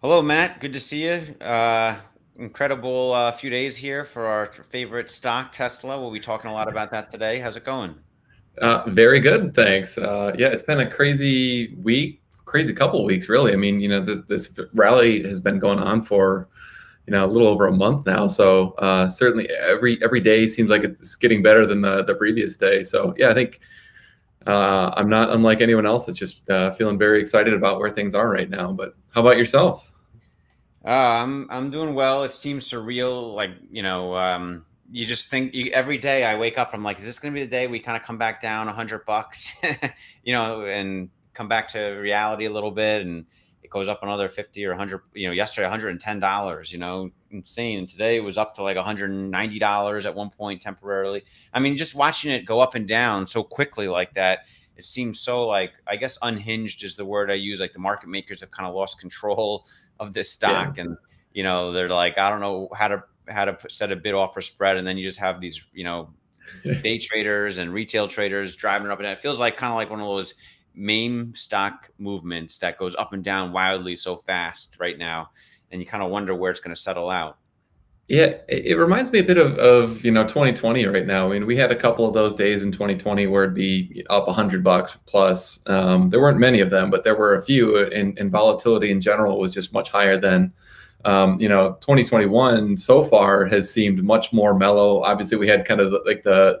Hello, Matt. Good to see you. Uh, incredible uh, few days here for our favorite stock, Tesla. We'll be talking a lot about that today. How's it going? Uh, very good, thanks. Uh, yeah, it's been a crazy week, crazy couple weeks, really. I mean, you know, this, this rally has been going on for, you know, a little over a month now. So uh, certainly every every day seems like it's getting better than the the previous day. So yeah, I think uh, I'm not unlike anyone else. It's just uh, feeling very excited about where things are right now. But how about yourself? Uh, I'm I'm doing well. It seems surreal. Like you know, um, you just think you, every day I wake up. I'm like, is this going to be the day we kind of come back down a hundred bucks, you know, and come back to reality a little bit, and it goes up another fifty or hundred. You know, yesterday 110 dollars. You know, insane. And today it was up to like 190 dollars at one point temporarily. I mean, just watching it go up and down so quickly like that it seems so like I guess unhinged is the word I use. Like the market makers have kind of lost control of this stock, yeah. and you know they're like I don't know how to how to set a bid offer spread, and then you just have these you know day traders and retail traders driving it up and down. It feels like kind of like one of those meme stock movements that goes up and down wildly so fast right now, and you kind of wonder where it's going to settle out. Yeah, it reminds me a bit of, of you know 2020 right now. I mean, we had a couple of those days in 2020 where it'd be up 100 bucks plus. Um, there weren't many of them, but there were a few, and, and volatility in general was just much higher than. Um, you know, 2021 so far has seemed much more mellow. Obviously, we had kind of like the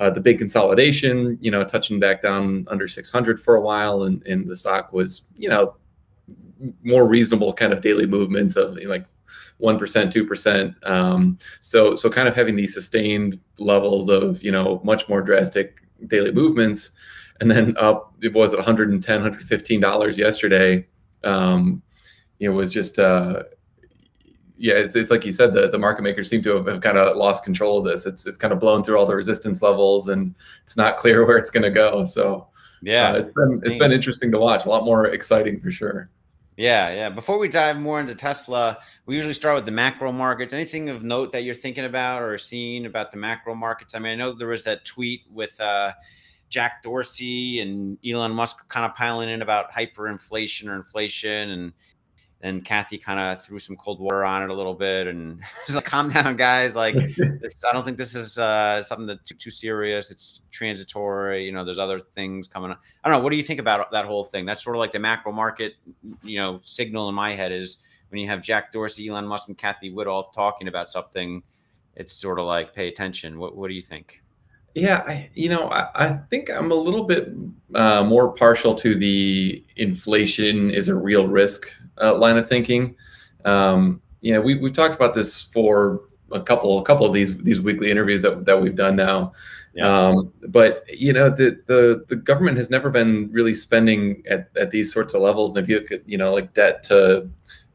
uh, the big consolidation, you know, touching back down under 600 for a while, and, and the stock was, you know, more reasonable kind of daily movements of like one percent, two percent. Um, so so kind of having these sustained levels of you know much more drastic daily movements, and then up it was at 110, 115 dollars yesterday. Um, it was just uh, yeah, it's, it's like you said, the, the market makers seem to have, have, kind of lost control of this. It's it's kind of blown through all the resistance levels, and it's not clear where it's going to go. So yeah, uh, it's been it's been interesting to watch. A lot more exciting for sure. Yeah, yeah. Before we dive more into Tesla, we usually start with the macro markets. Anything of note that you're thinking about or seeing about the macro markets? I mean, I know there was that tweet with uh, Jack Dorsey and Elon Musk kind of piling in about hyperinflation or inflation, and and Cathie kind of threw some cold water on it a little bit and like, calm down, guys. Like, this, I don't think this is uh, something that's too, too, serious. It's transitory. You know, there's other things coming up. I don't know. What do you think about that whole thing? That's sort of like the macro market, you know, signal in my head is when you have Jack Dorsey, Elon Musk, and Cathie Wood all talking about something, it's sort of like pay attention. What, what do you think? Yeah, I, you know, I, I, think I'm a little bit uh, more partial to the inflation is a real risk uh, line of thinking. Um, you know, we we've talked about this for a couple a couple of these these weekly interviews that, that we've done now. Yeah. Um, but you know, the the the government has never been really spending at, at these sorts of levels. And if you look at you know like debt to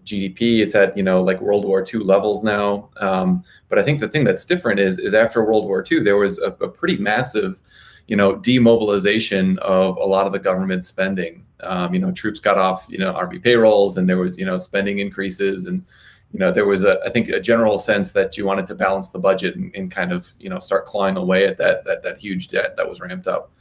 GDP. It's at you know like World War II levels now. Um, but I think the thing that's different is is after World War II there was a, a, pretty massive, you know, demobilization of a lot of the government spending. Um, you know, troops got off you know army payrolls, and there was you know spending increases, and you know there was a I think a general sense that you wanted to balance the budget and, and kind of you know start clawing away at that that that huge debt that was ramped up.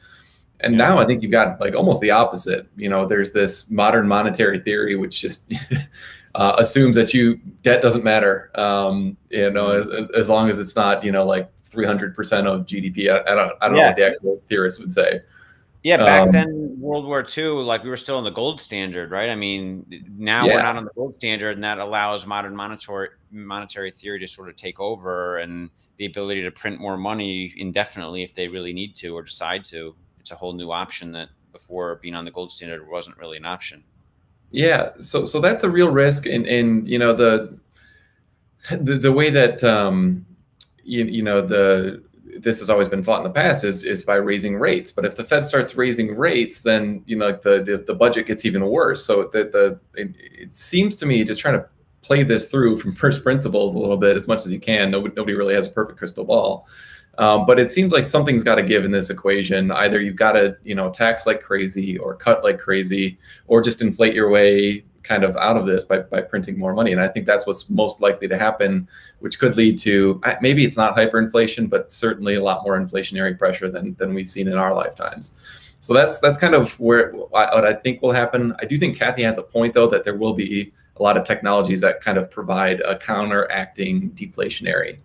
And now I think you've got like almost the opposite. You know, there's this modern monetary theory which just uh, assumes that you debt doesn't matter. Um, you know, as, as long as it's not you know like 300 percent of GDP. I, I, don't I don't yeah. know what the actual theorists would say. Yeah, back um, then, World War II, like we were still in the gold standard, right? I mean, now yeah. we're not on the gold standard, and that allows modern monetary monetary theory to sort of take over and the ability to print more money indefinitely if they really need to or decide to. It's a whole new option that before being on the gold standard wasn't really an option. Yeah, so so that's a real risk, and and you know the the, the way that um, you, you know the this has always been fought in the past is is by raising rates. But if the Fed starts raising rates, then you know the the, the budget gets even worse. So the the it, it, seems to me just trying to play this through from first principles a little bit as much as you can. Nobody nobody really has a perfect crystal ball. Um, but it seems like something's got to give in this equation. Either you've got to, you know, tax like crazy or cut like crazy, or just inflate your way kind of out of this by, by printing more money. And I think that's what's most likely to happen, which could lead to maybe it's not hyperinflation, but certainly a lot more inflationary pressure than, than we've seen in our lifetimes. So that's that's kind of where what I think will happen. I do think Cathie has a point though that there will be a lot of technologies that kind of provide a counteracting deflationary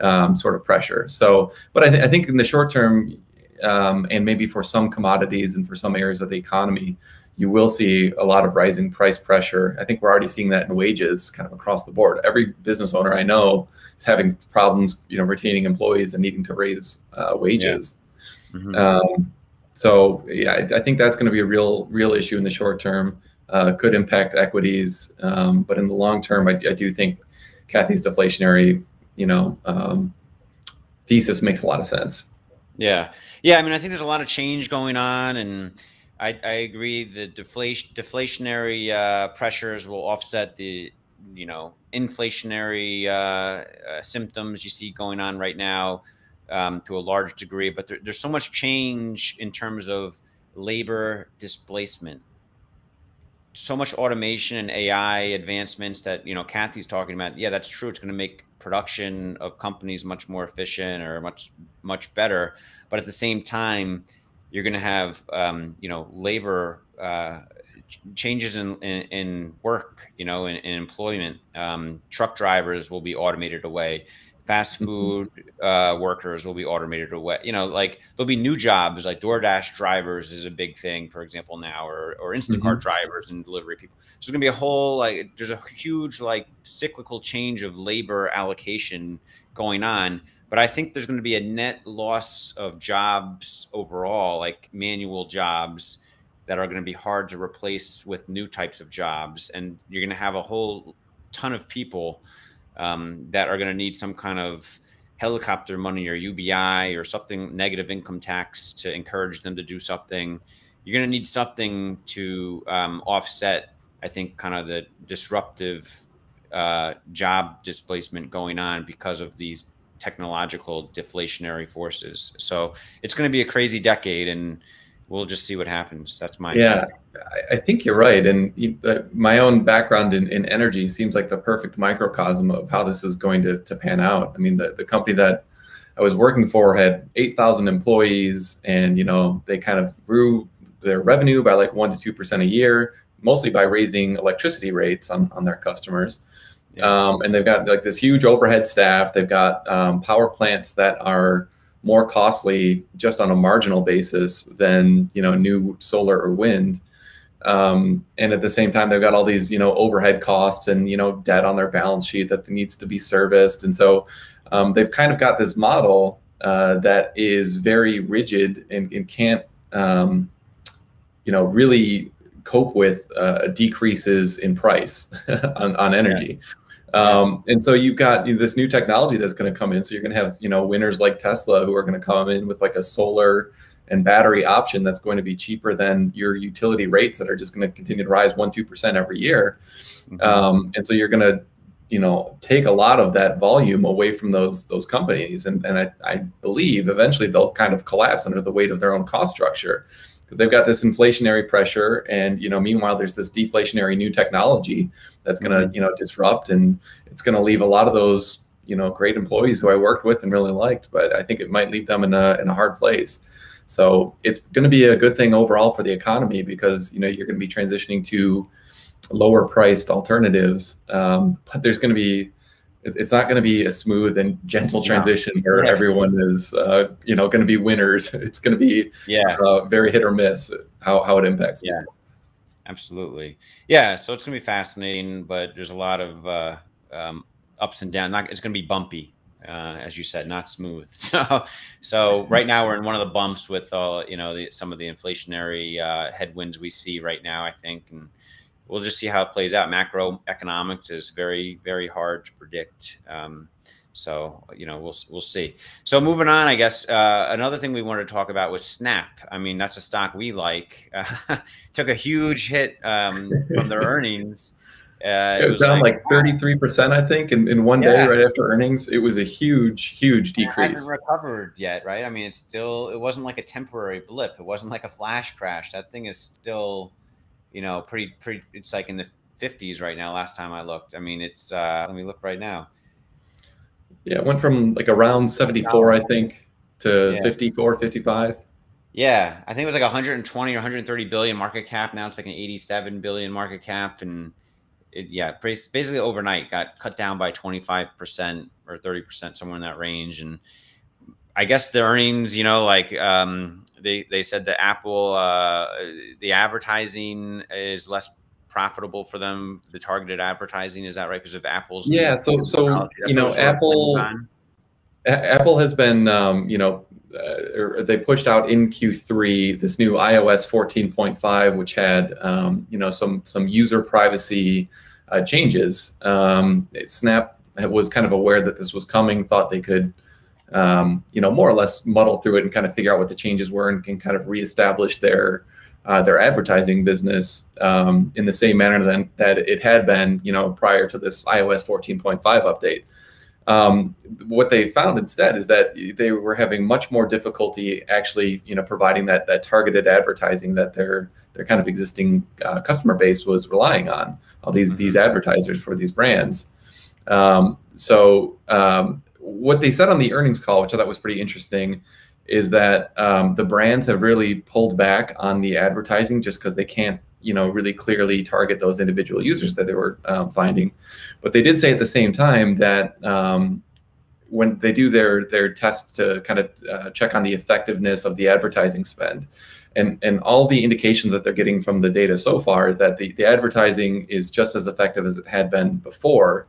um, sort of pressure. So, but I, th- I think in the short term, um, and maybe for some commodities and for some areas of the economy, you will see a lot of rising price pressure. I think we're already seeing that in wages kind of across the board. Every business owner I know is having problems, you know, retaining employees and needing to raise uh, wages. Yeah. Mm-hmm. Um, so yeah, I, I think that's going to be a real, real issue in the short term. Uh, could impact equities, um, but in the long term, I, I, do think Cathie's deflationary, you know, um, thesis makes a lot of sense. Yeah, yeah. I mean, I think there's a lot of change going on, and I, I agree. The deflation deflationary uh, pressures will offset the you know inflationary uh, uh, symptoms you see going on right now um, to a large degree. But there, there's so much change in terms of labor displacement, so much automation and AI advancements that you know Cathie's talking about. Yeah, that's true. It's going to make production of companies much more efficient or much much better. But at the same time you're going to have um, you know labor uh, changes in, in, in, work you know in, in employment um, truck drivers will be automated away fast mm-hmm. food uh, workers will be automated away you know like there'll be new jobs like doordash drivers is a big thing for example now or, or instacart mm-hmm. drivers and delivery people so there's going to be a whole like there's a huge like cyclical change of labor allocation going on but I think there's going to be a net loss of jobs overall, like manual jobs that are going to be hard to replace with new types of jobs. And you're going to have a whole ton of people um, that are going to need some kind of helicopter money or UBI or something negative income tax to encourage them to do something. You're going to need something to um, offset, I think, kind of the disruptive uh, job displacement going on because of these technological deflationary forces. So it's going to be a crazy decade, and we'll just see what happens. That's my yeah. I think you're right, and uh, my own background in, in energy seems like the perfect microcosm of how this is going to, to pan out. I mean, the, the company that I was working for had 8,000 employees, and you know they kind of grew their revenue by like one to two percent a year, mostly by raising electricity rates on, on their customers. Um, and they've got like this huge overhead staff. They've got um, power plants that are more costly just on a marginal basis than you know new solar or wind. Um, and at the same time, they've got all these you know overhead costs and you know debt on their balance sheet that needs to be serviced. And so um, they've kind of got this model uh, that is very rigid and, and can't um, you know really cope with uh, decreases in price on, on energy. Yeah. Um, and so you've got this new technology that's going to come in. So you're going to have, you know, winners like Tesla who are going to come in with like a solar and battery option that's going to be cheaper than your utility rates that are just going to continue to rise one, 2% every year. Mm-hmm. Um, and so you're going to, you know, take a lot of that volume away from those, those companies. And, and I, I believe eventually they'll kind of collapse under the weight of their own cost structure because they've got this inflationary pressure and you know meanwhile there's this deflationary new technology that's going to mm-hmm. you know disrupt and it's going to leave a lot of those you know great employees who I worked with and really liked but I think it might leave them in a in a hard place so it's going to be a good thing overall for the economy because you know you're going to be transitioning to lower priced alternatives um, but there's going to be it's not going to be a smooth and gentle transition yeah. where yeah. everyone is uh, you know going to be winners it's going to be yeah uh, very hit or miss how, how it impacts yeah people. Absolutely yeah so it's going to be fascinating but there's a lot of uh, um, ups and downs not, it's going to be bumpy uh, as you said not smooth so so right now we're in one of the bumps with all you know the, some of the inflationary uh, headwinds we see right now i think and we'll just see how it plays out. Macroeconomics is very, very hard to predict. Um, so you know we'll we'll see. So moving on, I guess uh, another thing we wanted to talk about was Snap. I mean that's a stock we like. Uh, took a huge hit um, from their earnings. Uh, it, was it was down like thirty three percent, I think, in, in one yeah. day right after earnings. It was a huge, huge decrease. It hasn't recovered yet, right? I mean, it's still. It wasn't like a temporary blip. It wasn't like a flash crash. That thing is still you know, pretty pretty. It's like in the 50s right now. Last time I looked, I mean, it's. Uh, let me look right now. Yeah, it went from like around 74, I think, to yeah. 54, 55. Yeah, I think it was like 120 or 130 billion market cap. Now it's like an 87 billion market cap, and it, yeah, basically overnight got cut down by 25% or 30%, somewhere in that range. And I guess the earnings, you know, like um, they, they said that Apple, uh, the advertising is less profitable for them. The targeted advertising, is that right? Because of Apple's. Yeah. So, so, you know, Apple, Apple has been, um, you know, uh, they pushed out in Q3 this new iOS 14.5, which had um, you know some some user privacy uh, changes. Um, Snap was kind of aware that this was coming, thought they could um, you know more or less muddle through it and kind of figure out what the changes were and can kind of reestablish their uh, their advertising business um, in the same manner that, that it had been you know prior to this iOS 14.5 update. Um, what they found instead is that they were having much more difficulty actually, you know, providing that that targeted advertising that their their kind of existing uh, customer base was relying on. All these mm-hmm. these advertisers for these brands. Um, so um, what they said on the earnings call, which I thought was pretty interesting, is that um, the brands have really pulled back on the advertising just because they can't you know really clearly target those individual users that they were um, finding. But they did say at the same time that um, when they do their their tests to kind of uh, check on the effectiveness of the advertising spend and and all the indications that they're getting from the data so far is that the, the advertising is just as effective as it had been before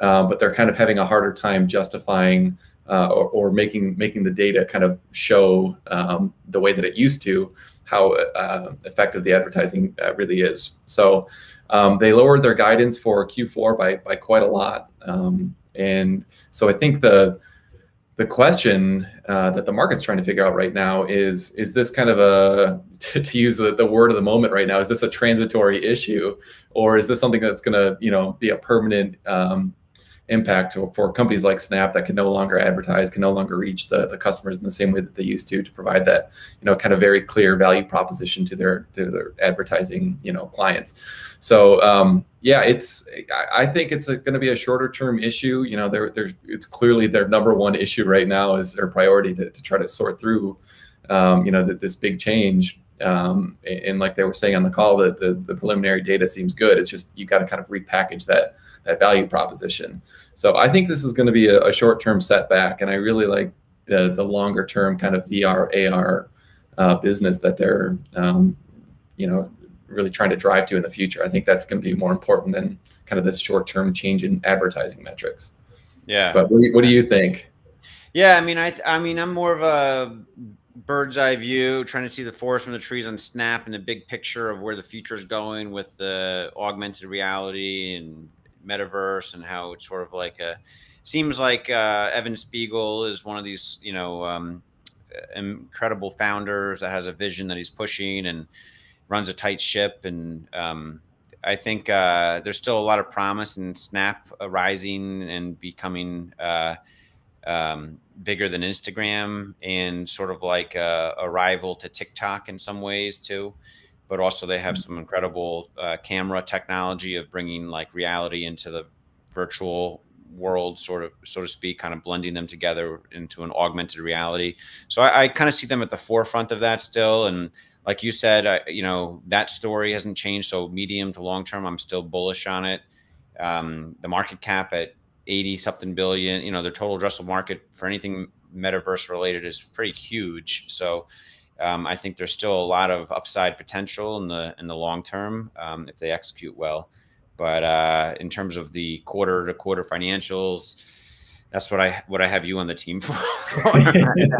uh, but they're kind of having a harder time justifying uh, or, or, making making the data kind of show um, the way that it used to how uh, effective the advertising uh, really is. So um, they lowered their guidance for Q4 by by quite a lot, um, and so I think the the question uh, that the market's trying to figure out right now is is this kind of a to, to use the, the word of the moment right now is this a transitory issue or is this something that's going to you know be a permanent um, impact for companies like Snap that can no longer advertise, can no longer reach the, the customers in the same way that they used to to provide that, you know, kind of very clear value proposition to their to their advertising, you know, clients. So um, yeah, it's I think it's going to be a shorter term issue. You know, there there's it's clearly their number one issue right now is their priority to, to try to sort through, um, you know, that this big change. Um, and like they were saying on the call, that the, the preliminary data seems good. It's just you got to kind of repackage that that value proposition. So I think this is going to be a, a short-term setback, and I really like the the longer-term kind of VR AR uh, business that they're um, you know really trying to drive to in the future. I think that's going to be more important than kind of this short-term change in advertising metrics. Yeah. But what do you, what do you think? Yeah, I mean, I I mean, I'm more of a bird's eye view, trying to see the forest from the trees on Snap and the big picture of where the future is going with the augmented reality and metaverse and how it's sort of like a seems like uh, Evan Spiegel is one of these you know um, incredible founders that has a vision that he's pushing and runs a tight ship and um, I think uh, there's still a lot of promise in Snap rising and becoming uh, um, bigger than Instagram and sort of like a, a, rival to TikTok in some ways too but also they have some incredible uh, camera technology of bringing like reality into the virtual world sort of so to speak kind of blending them together into an augmented reality. So i, I kind of see them at the forefront of that still and like you said I, you know that story hasn't changed so medium to long term i'm still bullish on it. Um, the market cap at 80 something billion you know their total addressable market for anything metaverse related is pretty huge so um, I think there's still a lot of upside potential in the in the long term um, if they execute well. But uh, in terms of the quarter to quarter financials, that's what I what I have you on the team for.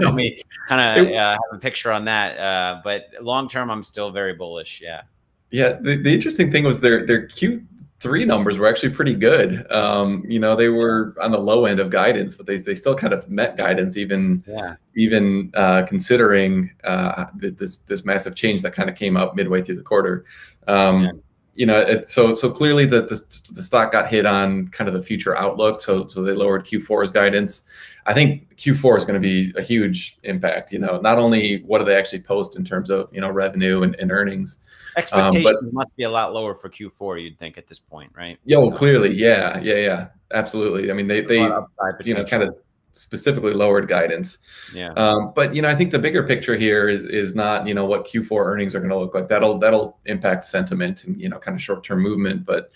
Help me kind of uh, have a picture on that. Uh, but long term, I'm still very bullish. Yeah. Yeah. The, the interesting thing was their their Q three numbers were actually pretty good. Um, you know, they were on the low end of guidance, but they, they still kind of met guidance, even yeah. even uh, considering uh, this this massive change that kind of came up midway through the quarter. Um, yeah. You know, it, so so clearly the, the, the stock got hit on kind of the future outlook. So so they lowered Q4's guidance. I think Q4 is going to be a huge impact. You know, not only what do they actually post in terms of you know revenue and, and earnings, Expectations um, but, must be a lot lower for Q4, you'd think at this point, right? Yeah, well, so, clearly, yeah, yeah, yeah, absolutely. I mean, they they you know kind of specifically lowered guidance. Yeah. Um, but you know, I think the bigger picture here is is not you know what Q4 earnings are going to look like. That'll that'll impact sentiment and you know kind of short term movement. But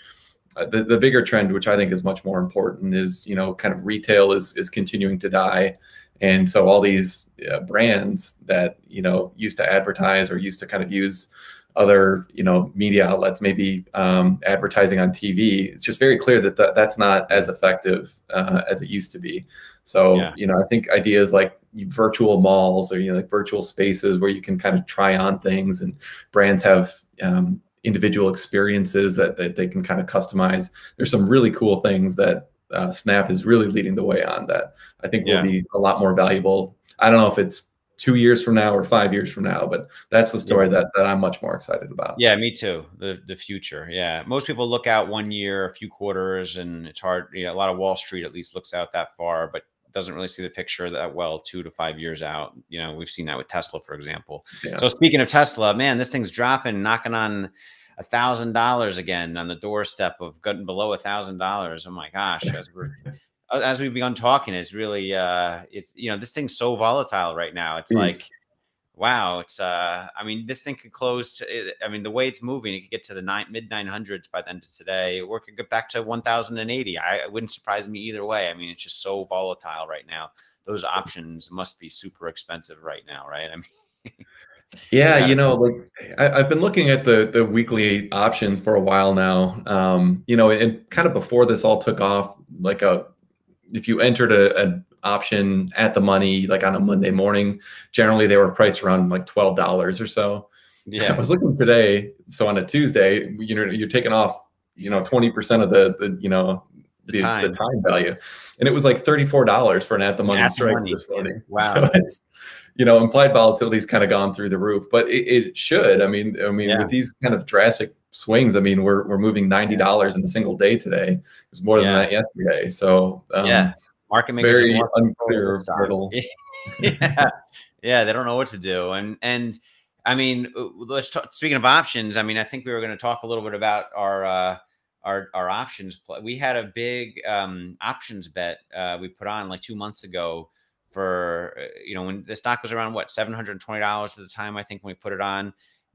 the, the bigger trend, which I think is much more important, is you know kind of retail is is continuing to die, and so all these uh, brands that you know used to advertise or used to kind of use other you know media outlets, maybe um, advertising on TV, it's just very clear that th- that's not as effective uh, as it used to be. So yeah. you know I think ideas like virtual malls or you know like virtual spaces where you can kind of try on things and brands have um, individual experiences that, that they can kind of customize. There's some really cool things that uh, Snap is really leading the way on that I think yeah. will be a lot more valuable. I don't know if it's two years from now or five years from now, but that's the story yeah. that, that I'm much more excited about. Yeah, me too. The the future. Yeah. Most people look out one year, a few quarters, and it's hard. You know, a lot of Wall Street at least looks out that far, but doesn't really see the picture that well two to five years out. You know, we've seen that with Tesla, for example. Yeah. So speaking of Tesla, man, this thing's dropping, knocking on a thousand dollars again on the doorstep of getting below a thousand dollars. Oh my gosh, as we're as we've begun talking, it's really uh it's you know, this thing's so volatile right now. It's like wow, it's uh I mean, this thing could close to I mean, the way it's moving, it could get to the nine mid nine hundreds by the end of today, or it could get back to one thousand and eighty. I it wouldn't surprise me either way. I mean, it's just so volatile right now. Those options must be super expensive right now, right? I mean Yeah, yeah, you know, like I, have been looking at the the weekly options for a while now. Um, you know, and kind of before this all took off, like a if you entered a, an option at the money, like on a Monday morning, generally they were priced around like twelve dollars or so. Yeah, I was looking today, so on a Tuesday, you know, you're taking off, you know, twenty percent of the the you know the, the, time. the, time. value, and it was like thirty four dollars for an at the money strike money. this morning. Wow, so it's you know, implied volatility's kind of gone through the roof, but it, it should. I mean, I mean, yeah. with these kind of drastic swings, I mean, we're we're moving ninety dollars in a single day today. It was more yeah. than that yesterday. So um, yeah, market makers very unclear brittle. yeah, yeah, they don't know what to do, and and I mean, uh, let's talk. Speaking of options, I mean, I think we were going to talk a little bit about our. Uh, our, our options play. We had a big um, options bet uh, we put on like two months ago for uh, you know when the stock was around what seven hundred twenty dollars at the time I think when we put it on.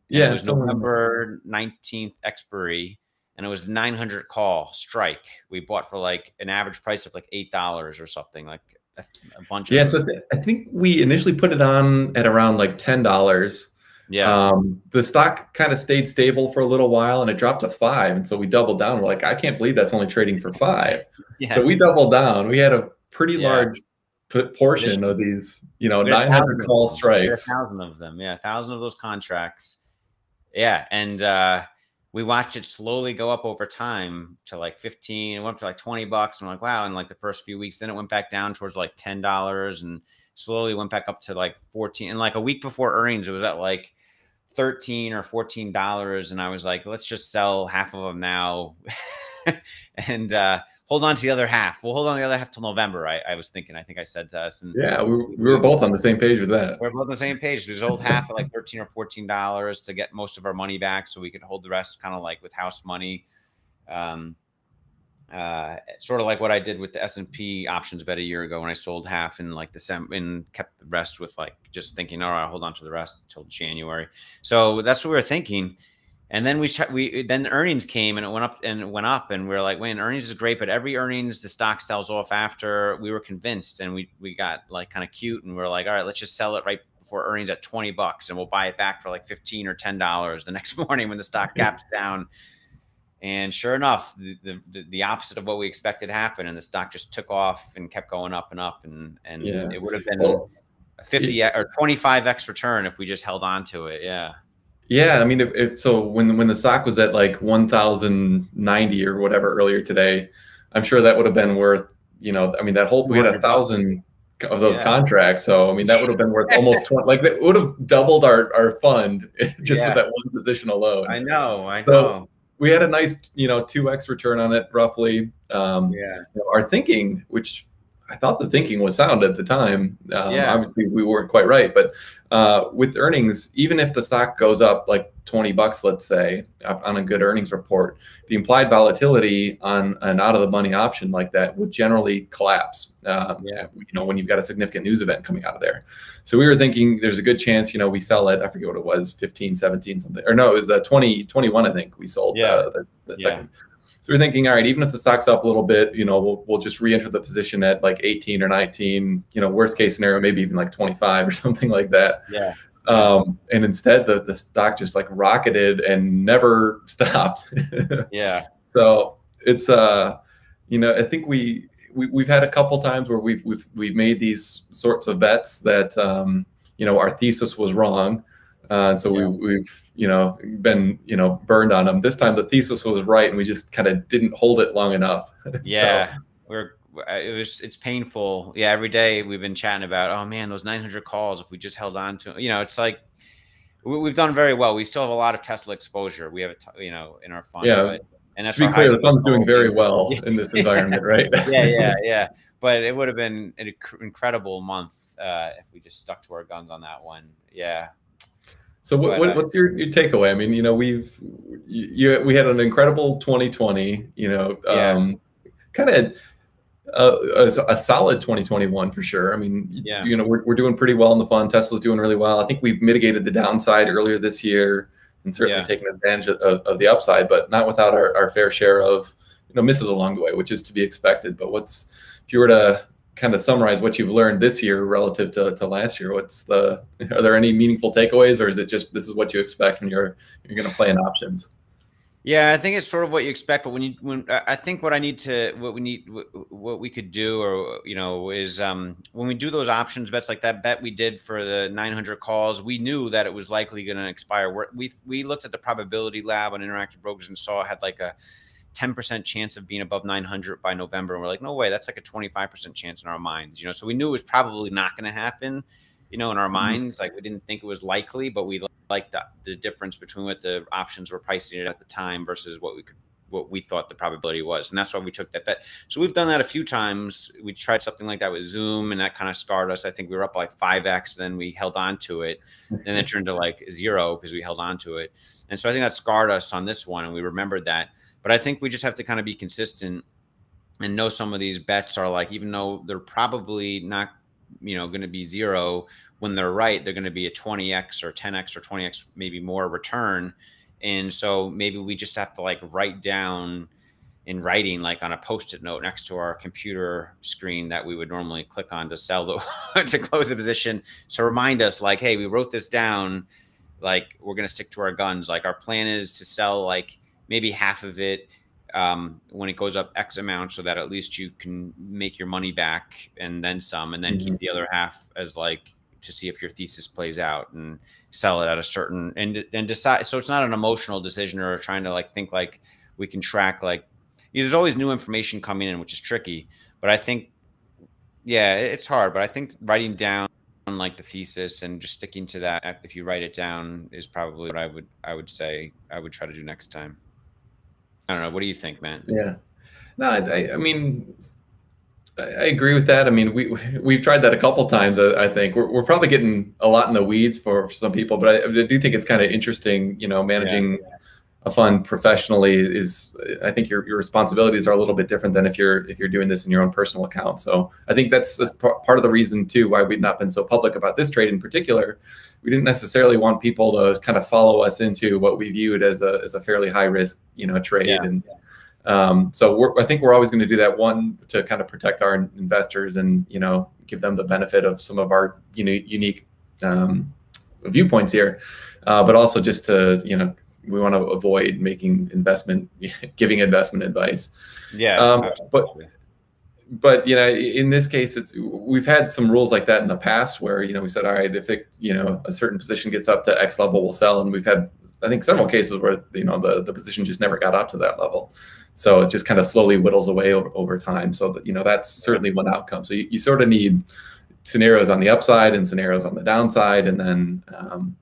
Yeah, it was November nineteenth expiry, and it was nine hundred call strike. We bought for like an average price of like eight dollars or something like a, a bunch. Yeah, so th- I think we initially put it on at around like ten dollars. Yeah. Um, the stock kind of stayed stable for a little while and it dropped to five. And so we doubled down. We're like, I can't believe that's only trading for five. yeah. So we doubled down. We had a pretty yeah. large portion of these, you know, 900 call strikes. A thousand of them. Yeah. A thousand of those contracts. Yeah. And, uh, we watched it slowly go up over time to like 15 it went up to like 20 bucks and I'm like wow in like the first few weeks then it went back down towards like $10 and slowly went back up to like 14 and like a week before earnings it was at like 13 or 14 dollars and I was like let's just sell half of them now. And uh hold on to the other half. We'll hold on the other half till November. I, I was thinking. I think I said to us. And yeah, we, we were both on the same page with that. We're both on the same page. We hold half at like thirteen or fourteen dollars to get most of our money back, so we could hold the rest kind of like with house money. Um, uh, sort of like what I did with the S and P options bet a year ago when I sold half in like the December and kept the rest with like just thinking, all right, I'll hold on to the rest until January. So that's what we were thinking. And then we we then earnings came and it went up and it went up and we are like, man, earnings is great, but every earnings the stock sells off after. We were convinced and we we got like kind of cute and we are like, all right, let's just sell it right before earnings at 20 bucks and we'll buy it back for like 15 or 10 dollars the next morning when the stock gaps down. And sure enough, the, the, the opposite of what we expected happened, and the stock just took off and kept going up and up, and and yeah. it would have been well, a 50 or 25x return if we just held on to it. Yeah. Yeah, I mean, if, if, so when when the stock was at like 1,090 or whatever earlier today, I'm sure that would have been worth, you know, I mean, that whole we had a thousand of those yeah. contracts, so I mean, that would have been worth almost 20, like that would have doubled our our fund just yeah. with that one position alone. I know, I so know. We had a nice, you know, two x return on it roughly. Um, yeah. You know, our thinking, which I thought the thinking was sound at the time. Um, yeah. Obviously, we weren't quite right, but uh, with earnings, even if the stock goes up like 20 bucks, let's say, on a good earnings report, the implied volatility on an out of the money option like that would generally collapse. Uh, yeah. You know, when you've got a significant news event coming out of there. So we were thinking there's a good chance, you know, we sell it. I forget what it was, 15, 17, something, or no, it was uh, 20, 21, I think we sold yeah. uh, the, the yeah. second So we're thinking, all right, even if the stock's up a little bit, you know, we'll, we'll just re-enter the position at like 18 or 19, you know, worst case scenario, maybe even like 25 or something like that. Yeah. Um, and instead the, the stock just like rocketed and never stopped. yeah. So it's, uh, you know, I think we, we, we've had a couple times where we've, we've, we've made these sorts of bets that, um, you know, our thesis was wrong. Uh, and so yeah. we, we've, you know, been, you know, burned on them. This time the thesis was right, and we just kind of didn't hold it long enough. Yeah, so. we're. It was. It's painful. Yeah, every day we've been chatting about. Oh man, those 900 calls. If we just held on to, you know, it's like we, have done very well. We still have a lot of Tesla exposure. We have, a, you know, in our fund. Yeah. But, and that's to be clear, the fund's doing very well in this environment, right? yeah, yeah, yeah. But it would have been an incredible month uh, if we just stuck to our guns on that one. Yeah, so what, what, what's your, your takeaway? I mean, you know, we've you, we had an incredible 2020. You know, um, kind of a, a, a, solid 2021 for sure. I mean, yeah. you know, we're, we're doing pretty well in the fund. Tesla's doing really well. I think we've mitigated the downside earlier this year and certainly yeah. taken advantage of, of, the upside, but not without our, our fair share of you know misses along the way, which is to be expected. But what's if you were to kind of summarize what you've learned this year relative to, to last year. What's the are there any meaningful takeaways or is it just this is what you expect when you're you're going to play in options? Yeah i think it's sort of what you expect but when you when i think what i need to what we need what we could do or you know is um when we do those options bets like that bet we did for the 900 calls we knew that it was likely going to expire we we looked at the probability lab on interactive brokers and saw had like a 10% chance of being above 900 by November. And we're like, no way, that's like a 25% chance in our minds, you know? So we knew it was probably not going to happen, you know, in our mm-hmm. minds. Like we didn't think it was likely, but we liked the, the difference between what the options were pricing it at the time versus what we could what we thought the probability was. And that's why we took that bet. So we've done that a few times. We tried something like that with Zoom and that kind of scarred us. I think we were up like 5x, then we held on to it. And it turned to like zero because we held on to it. And so I think that scarred us on this one. And we remembered that. But I think we just have to kind of be consistent and know some of these bets are like, even though they're probably not, you know, going to be zero, when they're right, they're going to be a 20x or 10x or 20x, maybe more return. And so maybe we just have to like write down in writing, like on a post-it note next to our computer screen that we would normally click on to sell the to close the position. So remind us, like, hey, we wrote this down. Like we're gonna stick to our guns. Like our plan is to sell like maybe half of it um, when it goes up X amount, so that at least you can make your money back and then some, and then mm-hmm. keep the other half as like to see if your thesis plays out and sell it at a certain and and decide. So it's not an emotional decision or trying to like think like we can track like you know, there's always new information coming in, which is tricky. But I think yeah, it's hard. But I think writing down like the thesis and just sticking to that if you write it down is probably what I would I would say I would try to do next time. I don't know. What do you think, man? Yeah. No, I, I mean, I agree with that. I mean, we we've tried that a couple times. I, think we're, we're probably getting a lot in the weeds for some people, but I, I do think it's kind of interesting. You know, managing yeah. A fund professionally is. I think your, your responsibilities are a little bit different than if you're if you're doing this in your own personal account. So I think that's, that's part of the reason too why we've not been so public about this trade in particular. We didn't necessarily want people to kind of follow us into what we viewed as a as a fairly high risk you know trade yeah, and. Um, so I think we're always going to do that one to kind of protect our investors and you know give them the benefit of some of our you know unique um, viewpoints here, uh, but also just to you know we want to avoid making investment giving investment advice. Yeah, um, but but you know in this case it's we've had some rules like that in the past where you know we said all right if it you know a certain position gets up to x level we'll sell and we've had i think several cases where you know the, the position just never got up to that level so it just kind of slowly whittles away over, over time. So that, you know, that's certainly one outcome. So you, you sort of need scenarios on the upside and scenarios on the downside. And then um,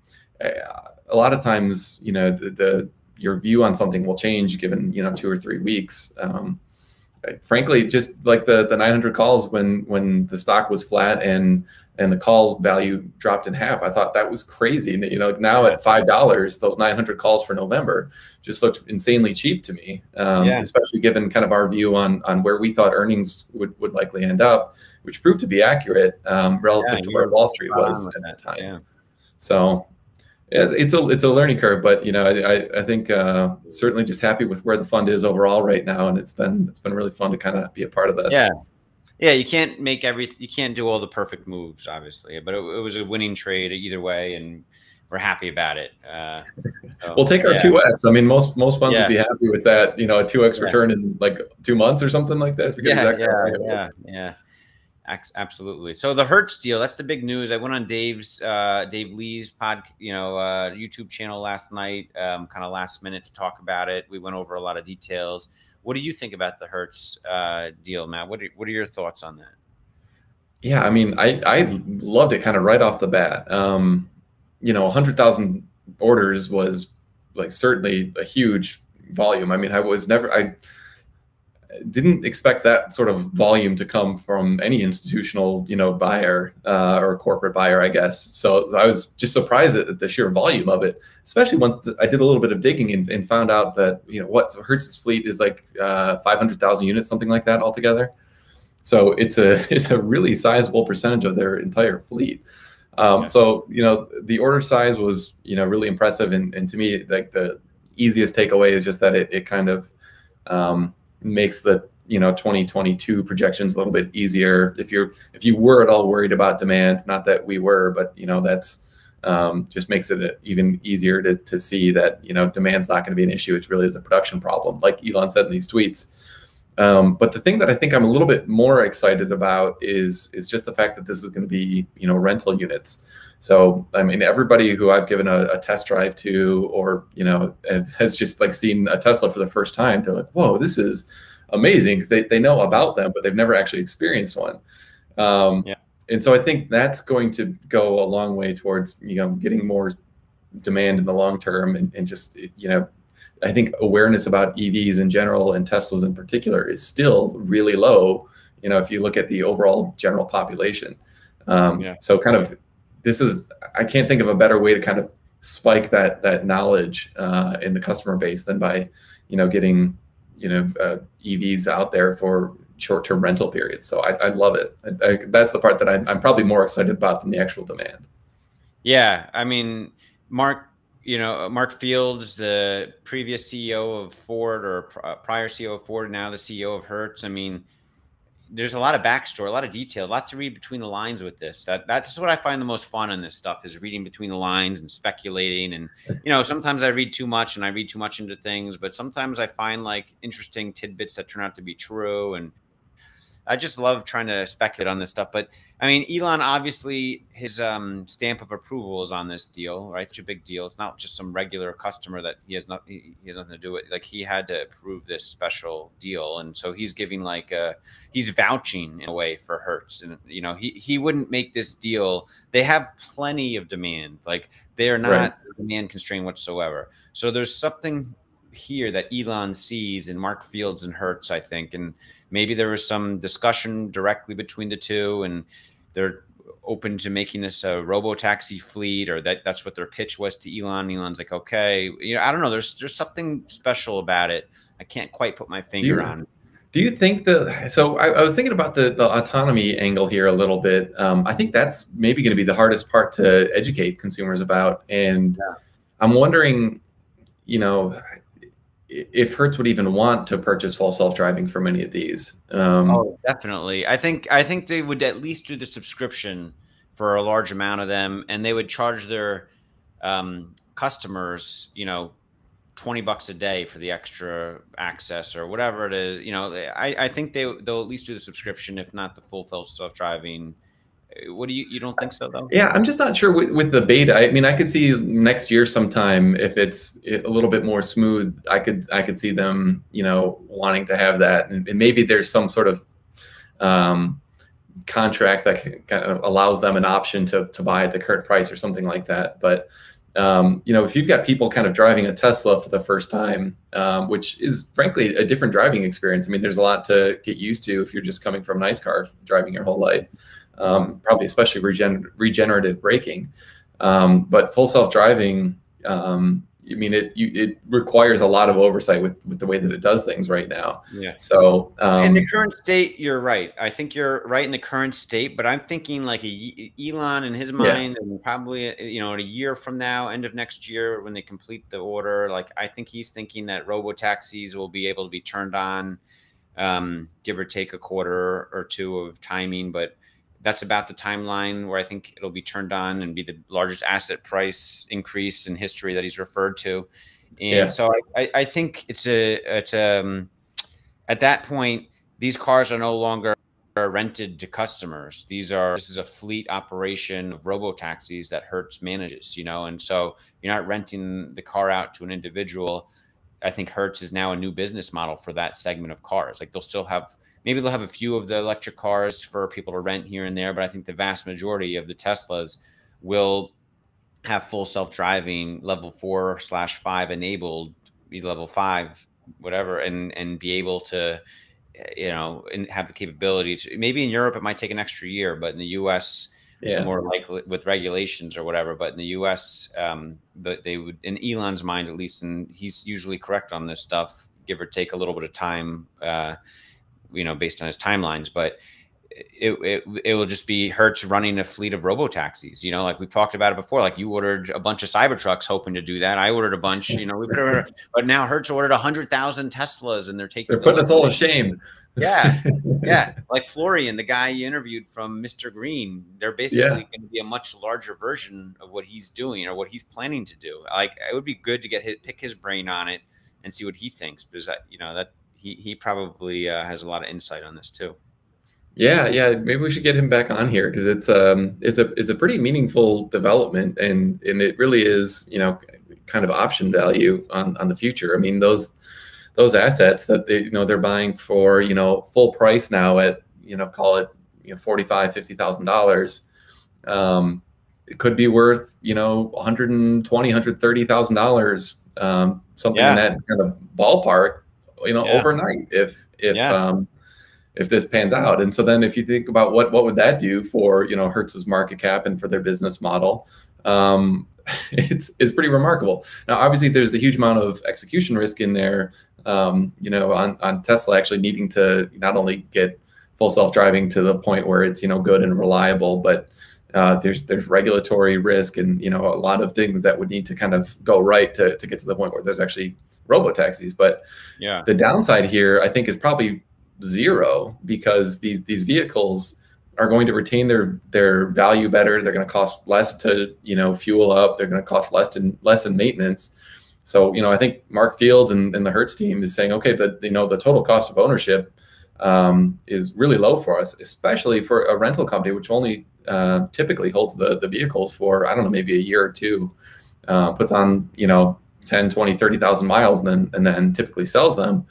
a lot of times, you know, the, the, your view on something will change given, you know, two or three weeks. Um, frankly, just like the, the 900 calls when, when the stock was flat and and the calls value dropped in half. I thought that was crazy. You know, now at five dollars, those 900 calls for November just looked insanely cheap to me. Um, yeah. Especially given kind of our view on on where we thought earnings would would likely end up, which proved to be accurate um, relative yeah, to where Wall Street was at that time. Yeah. So, it's a it's a learning curve, but you know, I I think uh, certainly just happy with where the fund is overall right now, and it's been it's been really fun to kind of be a part of this. Yeah, yeah. You can't make every you can't do all the perfect moves, obviously, but it, it was a winning trade either way, and we're happy about it. Uh, so, we'll take our two X. I mean, most most funds yeah. would be happy with that. You know, a two X yeah. return in like two months or something like that. yeah, yeah, yeah, yeah. Absolutely. So the Hertz deal, that's the big news. I went on Dave's uh, Dave Lee's pod, you know, uh, YouTube channel last night, um, kind of last minute to talk about it. We went over a lot of details. What do you think about the Hertz uh, deal, Matt? What are, what are your thoughts on that? Yeah, I mean, I I loved it kind of right off the bat. Um, you know, 100,000 orders was like certainly a huge volume. I mean, I was never I didn't expect that sort of volume to come from any institutional, you know, buyer uh, or corporate buyer, I guess. So I was just surprised at the sheer volume of it, especially when I did a little bit of digging and, and found out that you know what Hertz's fleet is like uh, 500,000 units, something like that altogether. So it's a it's a really sizable percentage of their entire fleet. Um, yeah. So you know the order size was you know really impressive, and, and to me like the easiest takeaway is just that it, it kind of um, makes the you know 2022 projections a little bit easier. If you're if you were at all worried about demand not that we were but you know that's um, just makes it even easier to, to see that you know demand's not going to be an issue. It really is a production problem like elon said in these tweets. Um, but the thing that i think i'm a little bit more excited about is is just the fact that this is going to be you know rental units so i mean everybody who i've given a, a test drive to or you know has just like seen a tesla for the first time they're like whoa this is amazing because they, they know about them but they've never actually experienced one um, yeah. and so i think that's going to go a long way towards you know getting more demand in the long term and, and just you know i think awareness about evs in general and teslas in particular is still really low you know if you look at the overall general population um, yeah. so kind of this is I can't think of a better way to kind of spike that that knowledge uh, in the customer base than by you know getting you know uh, EVs out there for short-term rental periods. So I, I love it. I, I, that's the part that I'm, I'm probably more excited about than the actual demand. Yeah, I mean, Mark, you know, Mark Fields, the previous CEO of Ford or prior CEO of Ford, now the CEO of Hertz. I mean, there's a lot of backstory, a lot of detail, a lot to read between the lines with this. That that's what I find the most fun on this stuff is reading between the lines and speculating. And you know, sometimes I read too much and I read too much into things, but sometimes I find like interesting tidbits that turn out to be true. And I just love trying to speculate on this stuff. But I mean, Elon obviously his um, stamp of approval is on this deal, right? It's a big deal. It's not just some regular customer that he has not he, has nothing to do with. Like he had to approve this special deal, and so he's giving like a he's vouching in a way for Hertz, and you know he he wouldn't make this deal. They have plenty of demand. Like they are not right. demand constrained whatsoever. So there's something here that Elon sees in Mark Fields and Hertz, I think, and maybe there was some discussion directly between the two, and they're open to making this a robo taxi fleet, or that that's what their pitch was to Elon. Elon's like, okay, you know, I don't know. There's there's something special about it. I can't quite put my finger you, on. Do you think that? So I, I, was thinking about the the autonomy angle here a little bit. Um, I think that's maybe going to be the hardest part to educate consumers about, and yeah. I'm wondering, you know, if Hertz would even want to purchase full self-driving for many of these. Um, oh, definitely. I think I think they would at least do the subscription for a large amount of them, and they would charge their um, customers, you know, twenty bucks a day for the extra access or whatever it is. You know, I, I think they they'll at least do the subscription, if not the full self-driving what do you you don't think so though? Yeah, I'm just not sure with, with, the beta. I mean, I could see next year sometime if it's a little bit more smooth. I could I could see them, you know, wanting to have that, and, and maybe there's some sort of um, contract that kind of allows them an option to to buy at the current price or something like that. But um, you know, if you've got people kind of driving a Tesla for the first time, um, which is frankly a different driving experience. I mean, there's a lot to get used to if you're just coming from an ICE car driving your whole life um, probably especially regen- regenerative braking. Um, but full self driving, um, I mean, it you, it requires a lot of oversight with with the way that it does things right now. Yeah. So um, in the current state, you're right. I think you're right in the current state, but I'm thinking like a, Elon in his mind, yeah. and probably uh, you know in a year from now, end of next year, when they complete the order, like I think he's thinking that robo taxis will be able to be turned on, um, give or take a quarter or two of timing, but that's about the timeline where I think it'll be turned on and be the largest asset price increase in history that he's referred to. And yeah. so I, I, think it's a it's um at that point these cars are no longer rented to customers. These are this is a fleet operation of robo taxis that Hertz manages, you know, and so you're not renting the car out to an individual. I think Hertz is now a new business model for that segment of cars. Like they'll still have maybe they'll have a few of the electric cars for people to rent here and there, but I think the vast majority of the Teslas will have full self-driving level four slash five enabled, be level five, whatever, and and be able to, you know, and have the capability to. Maybe in Europe it might take an extra year, but in the U.S. Yeah. more likely with regulations or whatever. But in the U.S., um, they would, in Elon's mind at least, and he's usually correct on this stuff, give or take a little bit of time. Uh, you know, based on his timelines, but it, it, it will just be Hertz running a fleet of robo taxis. You know, like we've talked about it before. Like you ordered a bunch of Cybertrucks hoping to do that. I ordered a bunch. You know, we ordered, but now Hertz ordered a hundred thousand Teslas, and they're taking. They're putting us all to shame. Yeah, yeah. Like Florian, the guy you interviewed from Mr. Green, they're basically yeah. going to be a much larger version of what he's doing or what he's planning to do. Like it would be good to get his, pick his brain on it and see what he thinks because that you know that he he probably uh, has a lot of insight on this too. Yeah, yeah. Maybe we should get him back on here because it's um it's a it's a pretty meaningful development and and it really is you know kind of option value on on the future. I mean those those assets that they you know they're buying for you know full price now at you know call it you know forty five fifty thousand dollars. Um, it could be worth you know 120 130000 dollars um, something yeah. in that kind of ballpark you know, yeah. overnight if if yeah. um, if this pans out. And so then if you think about what what would that do for you know Hertz's market cap and for their business model, um, it's it's pretty remarkable. Now, obviously, there's a huge amount of execution risk in there. Um, you know, on on Tesla actually needing to not only get full self driving to the point where it's you know good and reliable, but uh, there's there's regulatory risk and you know a lot of things that would need to kind of go right to, to get to the point where there's actually robo taxis. But yeah, the downside here, I think, is probably zero because these these vehicles are going to retain their their value better. They're going to cost less to you know fuel up. They're going to cost less in less in maintenance. So you know, I think Mark Fields and, and the Hertz team is saying, okay, but you know, the total cost of ownership um, is really low for us, especially for a rental company, which only uh, typically holds the the vehicles for I don't know maybe a year or two. Uh, puts on you know 10, 20, 30,000 miles and then, and then typically sells them.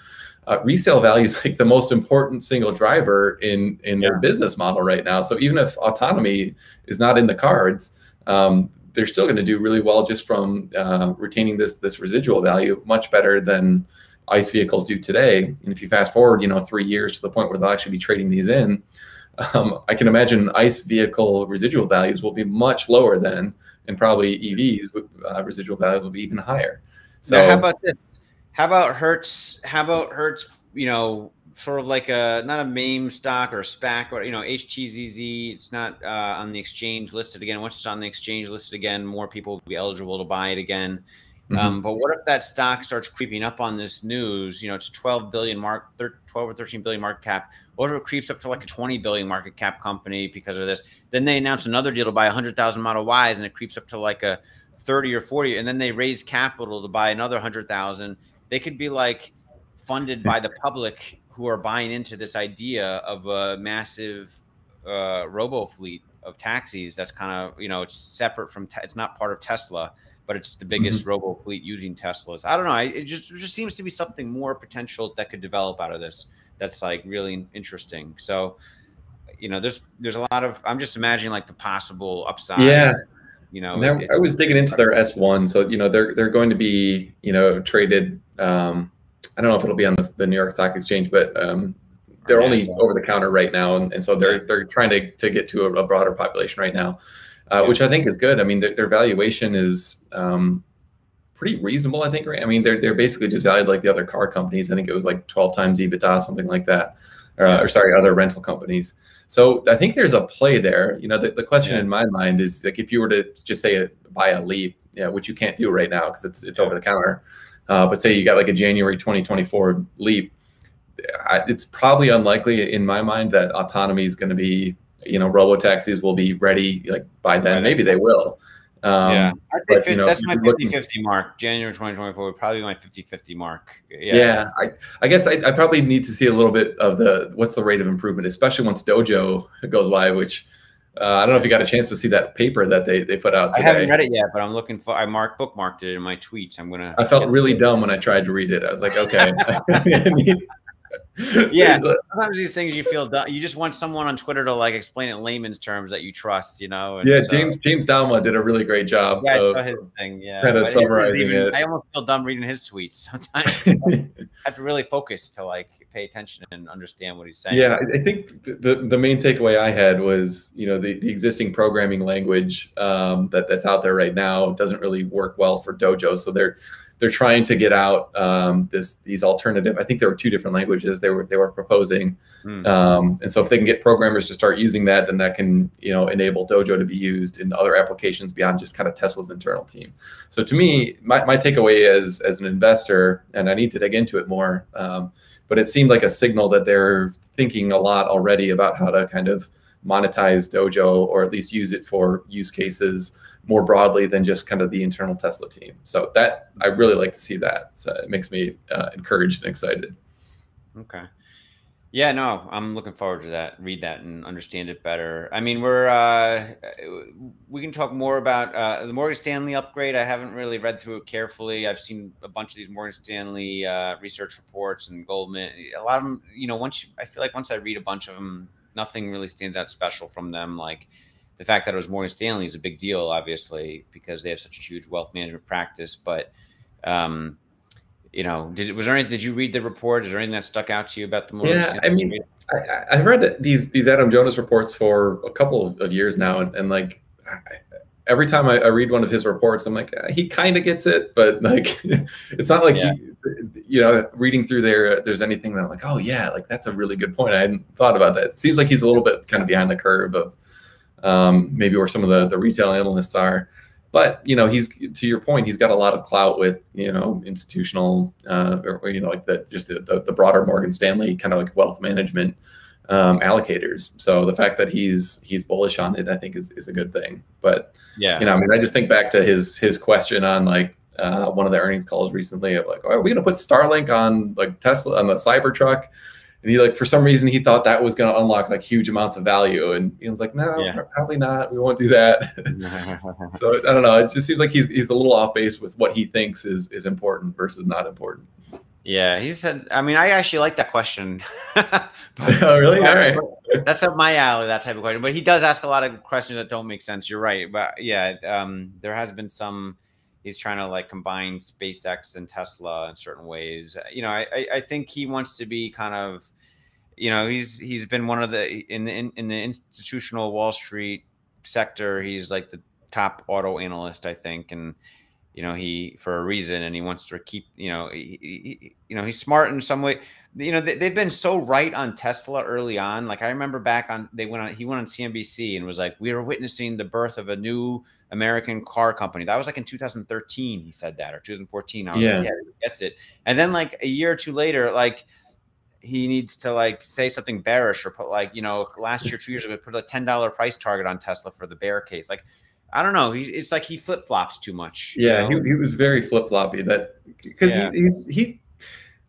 Uh, resale value is like the most important single driver in, in yeah. their business model right now. So even if autonomy is not in the cards, um, they're still going to do really well just from uh, retaining this, this residual value much better than ICE vehicles do today. And if you fast forward, you know, three years to the point where they'll actually be trading these in, um, I can imagine ICE vehicle residual values will be much lower than, and probably EVs uh, residual values will be even higher. So now how about this? How about Hertz? How about Hertz? You know, sort of like a not a meme stock or a SPAC or you know HTZZ. It's not uh, on the exchange listed again. Once it's on the exchange listed again, more people will be eligible to buy it again. Mm-hmm. Um, but what if that stock starts creeping up on this news? You know, it's 12 billion mark, 12 or 13 billion market cap. What if it creeps up to like a 20 billion market cap company because of this? Then they announce another deal to buy 100,000 Model Ys, and it creeps up to like a 30 or 40 and then they raise capital to buy another 100,000 they could be like funded by the public who are buying into this idea of a massive uh, robo fleet of taxis that's kind of you know it's separate from it's not part of Tesla but it's the biggest mm-hmm. robo fleet using Teslas. I don't know. it just it just seems to be something more potential that could develop out of this. That's like really interesting. So, you know, there's there's a lot of. I'm just imagining like the possible upside. Yeah, you know, I was digging into their S1, so you know they're they're going to be you know traded. Um, I don't know if it'll be on the, the New York Stock Exchange, but um, they're only over the counter right now, and, and so they're they're trying to, to get to a, a broader population right now, uh, which I think is good. I mean, their, their valuation is um, pretty reasonable, I think. Right? I mean, they're they're basically just valued like the other car companies. I think it was like 12 times EBITDA, something like that, or, or sorry, other rental companies. So I think there's a play there. You know, the, the question yeah. in my mind is like if you were to just say a, buy a Leap, yeah, which you can't do right now because it's it's over the counter. Uh, but say you got like a January 2024 Leap, it's probably unlikely in my mind that autonomy is going to be, you know, robo taxis will be ready like by then. Maybe they will. Um, yeah, I think but, you know, that's my 50 50 mark. January 2024 would probably be my 50 50 mark. Yeah, yeah I, I guess I, I, probably need to see a little bit of the what's the rate of improvement, especially once Dojo goes live, which uh, I don't know if you got a chance to see that paper that they, they put out today. I haven't read it yet, but I'm looking for. I marked bookmarked it in my tweets. I'm gonna. I felt really dumb when I tried to read it. I was like, okay, yeah, sometimes these things you feel dumb. You just want someone on Twitter to like explain it in layman's terms that you trust, you know. And yeah, so, James James Douma did a really great job. Yeah, of his thing. Yeah, kind of summarizing even, it. I almost feel dumb reading his tweets sometimes. I have to really focus to like pay attention and understand what he's saying. Yeah, I think the the main takeaway I had was you know the, the existing programming language um, that that's out there right now doesn't really work well for Dojo, so they're they're trying to get out um, this these alternative. I think there were two different languages they were they were proposing, mm. um, and so if they can get programmers to start using that, then that can you know enable Dojo to be used in other applications beyond just kind of Tesla's internal team. So to me, my, my takeaway as as an investor, and I need to dig into it more, um, but it seemed like a signal that they're thinking a lot already about how to kind of monetize Dojo or at least use it for use cases more broadly than just kind of the internal Tesla team. So that I really like to see that. So it makes me uh, encouraged and excited. Okay. Yeah, no, I'm looking forward to that. Read that and understand it better. I mean, we're uh, we can talk more about uh, the Morgan Stanley upgrade. I haven't really read through it carefully. I've seen a bunch of these Morgan Stanley uh, research reports and Goldman. A lot of them, you know, once you, I feel like once I read a bunch of them, nothing really stands out special from them. Like the fact that it was Morgan Stanley is a big deal, obviously, because they have such a huge wealth management practice. But, um, you know, did, was there anything? Did you read the report? Is there anything that stuck out to you about the Morgan yeah, Stanley? I mean, I, have read that these these Adam Jonas reports for a couple of years now, and, and like every time I, I, read one of his reports, I'm like, uh, he kind of gets it, but like, it's not like yeah. he, you know, reading through there, there's anything that I'm like, oh yeah, like that's a really good point. I hadn't thought about that. It seems like he's a little bit kind of behind the curve of um, maybe where some of the, the retail analysts are. But you know, he's to your point, he's got a lot of clout with you know institutional uh, or, you know like the just the, the, the broader Morgan Stanley kind of like wealth management um, allocators. So the fact that he's he's bullish on it, I think, is, is a good thing. But yeah, you know, I mean, I just think back to his his question on like uh, one of the earnings calls recently of like, oh, are we going to put Starlink on like Tesla on the Cybertruck? And he like for some reason he thought that was going to unlock like huge amounts of value. And he was like no yeah. probably not. We won't do that. So i don't know. It just seems like he's he's a little off base with what he thinks is is important versus not important. Yeah he said i mean i actually like that question. But, oh really? all right. that's up my alley that type of question. But he does ask a lot of questions that don't make sense. You're right. But yeah um, there has been some he's trying to like combine SpaceX and Tesla in certain ways. You know, I, I think he wants to be kind of you know he's he's been one of the in the in, in, the institutional Wall Street sector. He's like the top auto analyst, I think, and you know he for a reason, and he wants to keep you know he, he, you know he's smart in some way. You know they, have been so right on Tesla early on. Like I remember back on they went on he went on CNBC and was like we are witnessing the birth of a new American car company. That was like in 2013. He said that or 2014. I was yeah. like, yeah, he gets it. And then like a year or two later, like he needs to like say something bearish or put like you know last year two years ago put a ten dollar price target on Tesla for the bear case. Like I don't know. He, it's like he flip flops too much. Yeah, he, he, was very flip floppy. That because yeah. he, he's he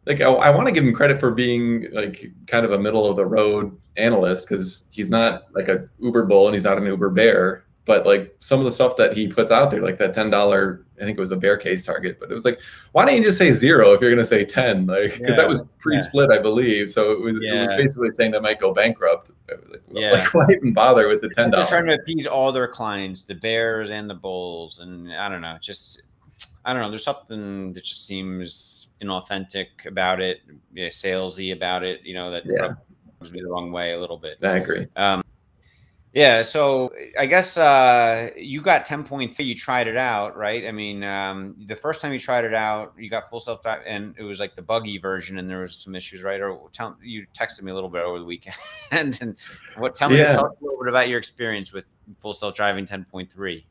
like I, I want to give him credit for being like kind of a middle of the road analyst because he's not like a Uber bull and he's not an Uber bear but like some of the stuff that he puts out there, like that ten dollar, I think it was a bear case target, but it was like, why don't you just say zero if you're going to say ten? Like, because yeah, that was pre-split, yeah. I believe. So it was, yeah. it was basically saying they might go bankrupt. Like, yeah. Like, why even bother with the ten dollars? They're trying to appease all their clients, the bears and the bulls, and I don't know, just I don't know. There's something that just seems inauthentic about it, yeah, salesy about it. You know that rubs me the wrong way a little bit. I agree. Um, Yeah, so I guess uh, you got 10.3. You tried it out, right? I mean, um, the first time you tried it out, you got full self drive, and it was like the buggy version, and there was some issues, right? Or tell you texted me a little bit over the weekend, and what? Tell me, yeah. tell me a little bit about your experience with full self driving 10.3.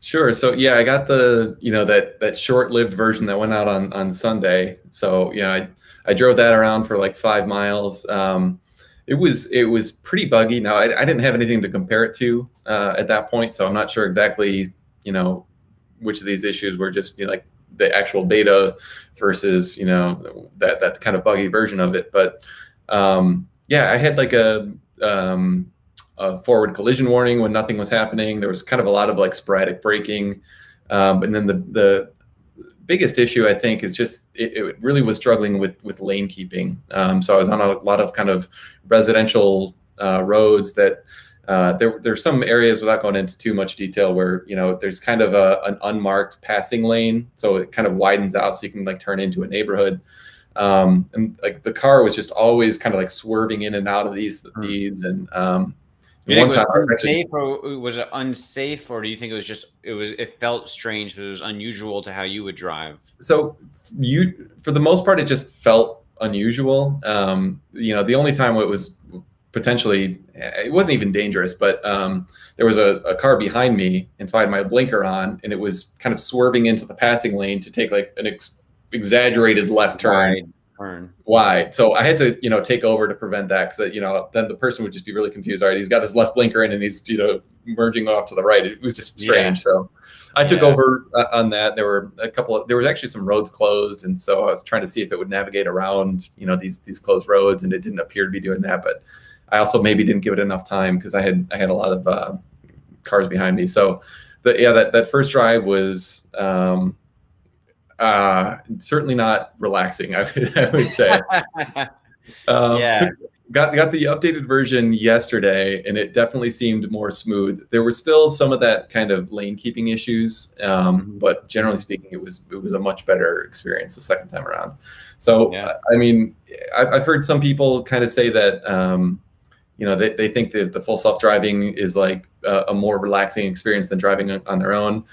Sure. So yeah, I got the you know that that short lived version that went out on on Sunday. So you know, I I drove that around for like five miles. Um, it was it was pretty buggy. Now I, I didn't have anything to compare it to uh, at that point, so I'm not sure exactly you know which of these issues were just you know, like the actual beta versus you know that that kind of buggy version of it. But um, yeah, I had like a, um, a forward collision warning when nothing was happening. There was kind of a lot of like sporadic braking, um, and then the the biggest issue I think is just it, it really was struggling with with lane keeping. Um, so I was on a lot of kind of residential uh, roads that uh, there there's some areas without going into too much detail where you know there's kind of a, an unmarked passing lane, so it kind of widens out so you can like turn into a neighborhood. Um, and like the car was just always kind of like swerving in and out of these mm. these and um, you think it was unsafe, or was it unsafe, or do you think it was just it was it felt strange, but it was unusual to how you would drive? So you, for the most part, it just felt unusual. Um, you know, the only time it was potentially it wasn't even dangerous, but um, there was a, a, car behind me, and so I had my blinker on, and it was kind of swerving into the passing lane to take like an ex- exaggerated left turn. Right turn. Why? So I had to, you know, take over to prevent that because, you know, then the person would just be really confused. All right, he's got his left blinker in and he's, you know, merging off to the right. It was just strange. Yeah. So I took yeah. over uh, on that. There were a couple of, there was actually some roads closed. And so I was trying to see if it would navigate around, you know, these, these closed roads and it didn't appear to be doing that. But I also maybe didn't give it enough time because I had, I had a lot of uh, cars behind me. So the, yeah, that, that first drive was, um, uh, certainly not relaxing. I would, I would say. um, yeah. Took, got got the updated version yesterday, and it definitely seemed more smooth. There were still some of that kind of lane keeping issues, um, mm-hmm. but generally speaking, it was it was a much better experience the second time around. So, yeah. I mean, I've heard some people kind of say that. Um, you know, they, they think that the full self driving is like a, a more relaxing experience than driving on their own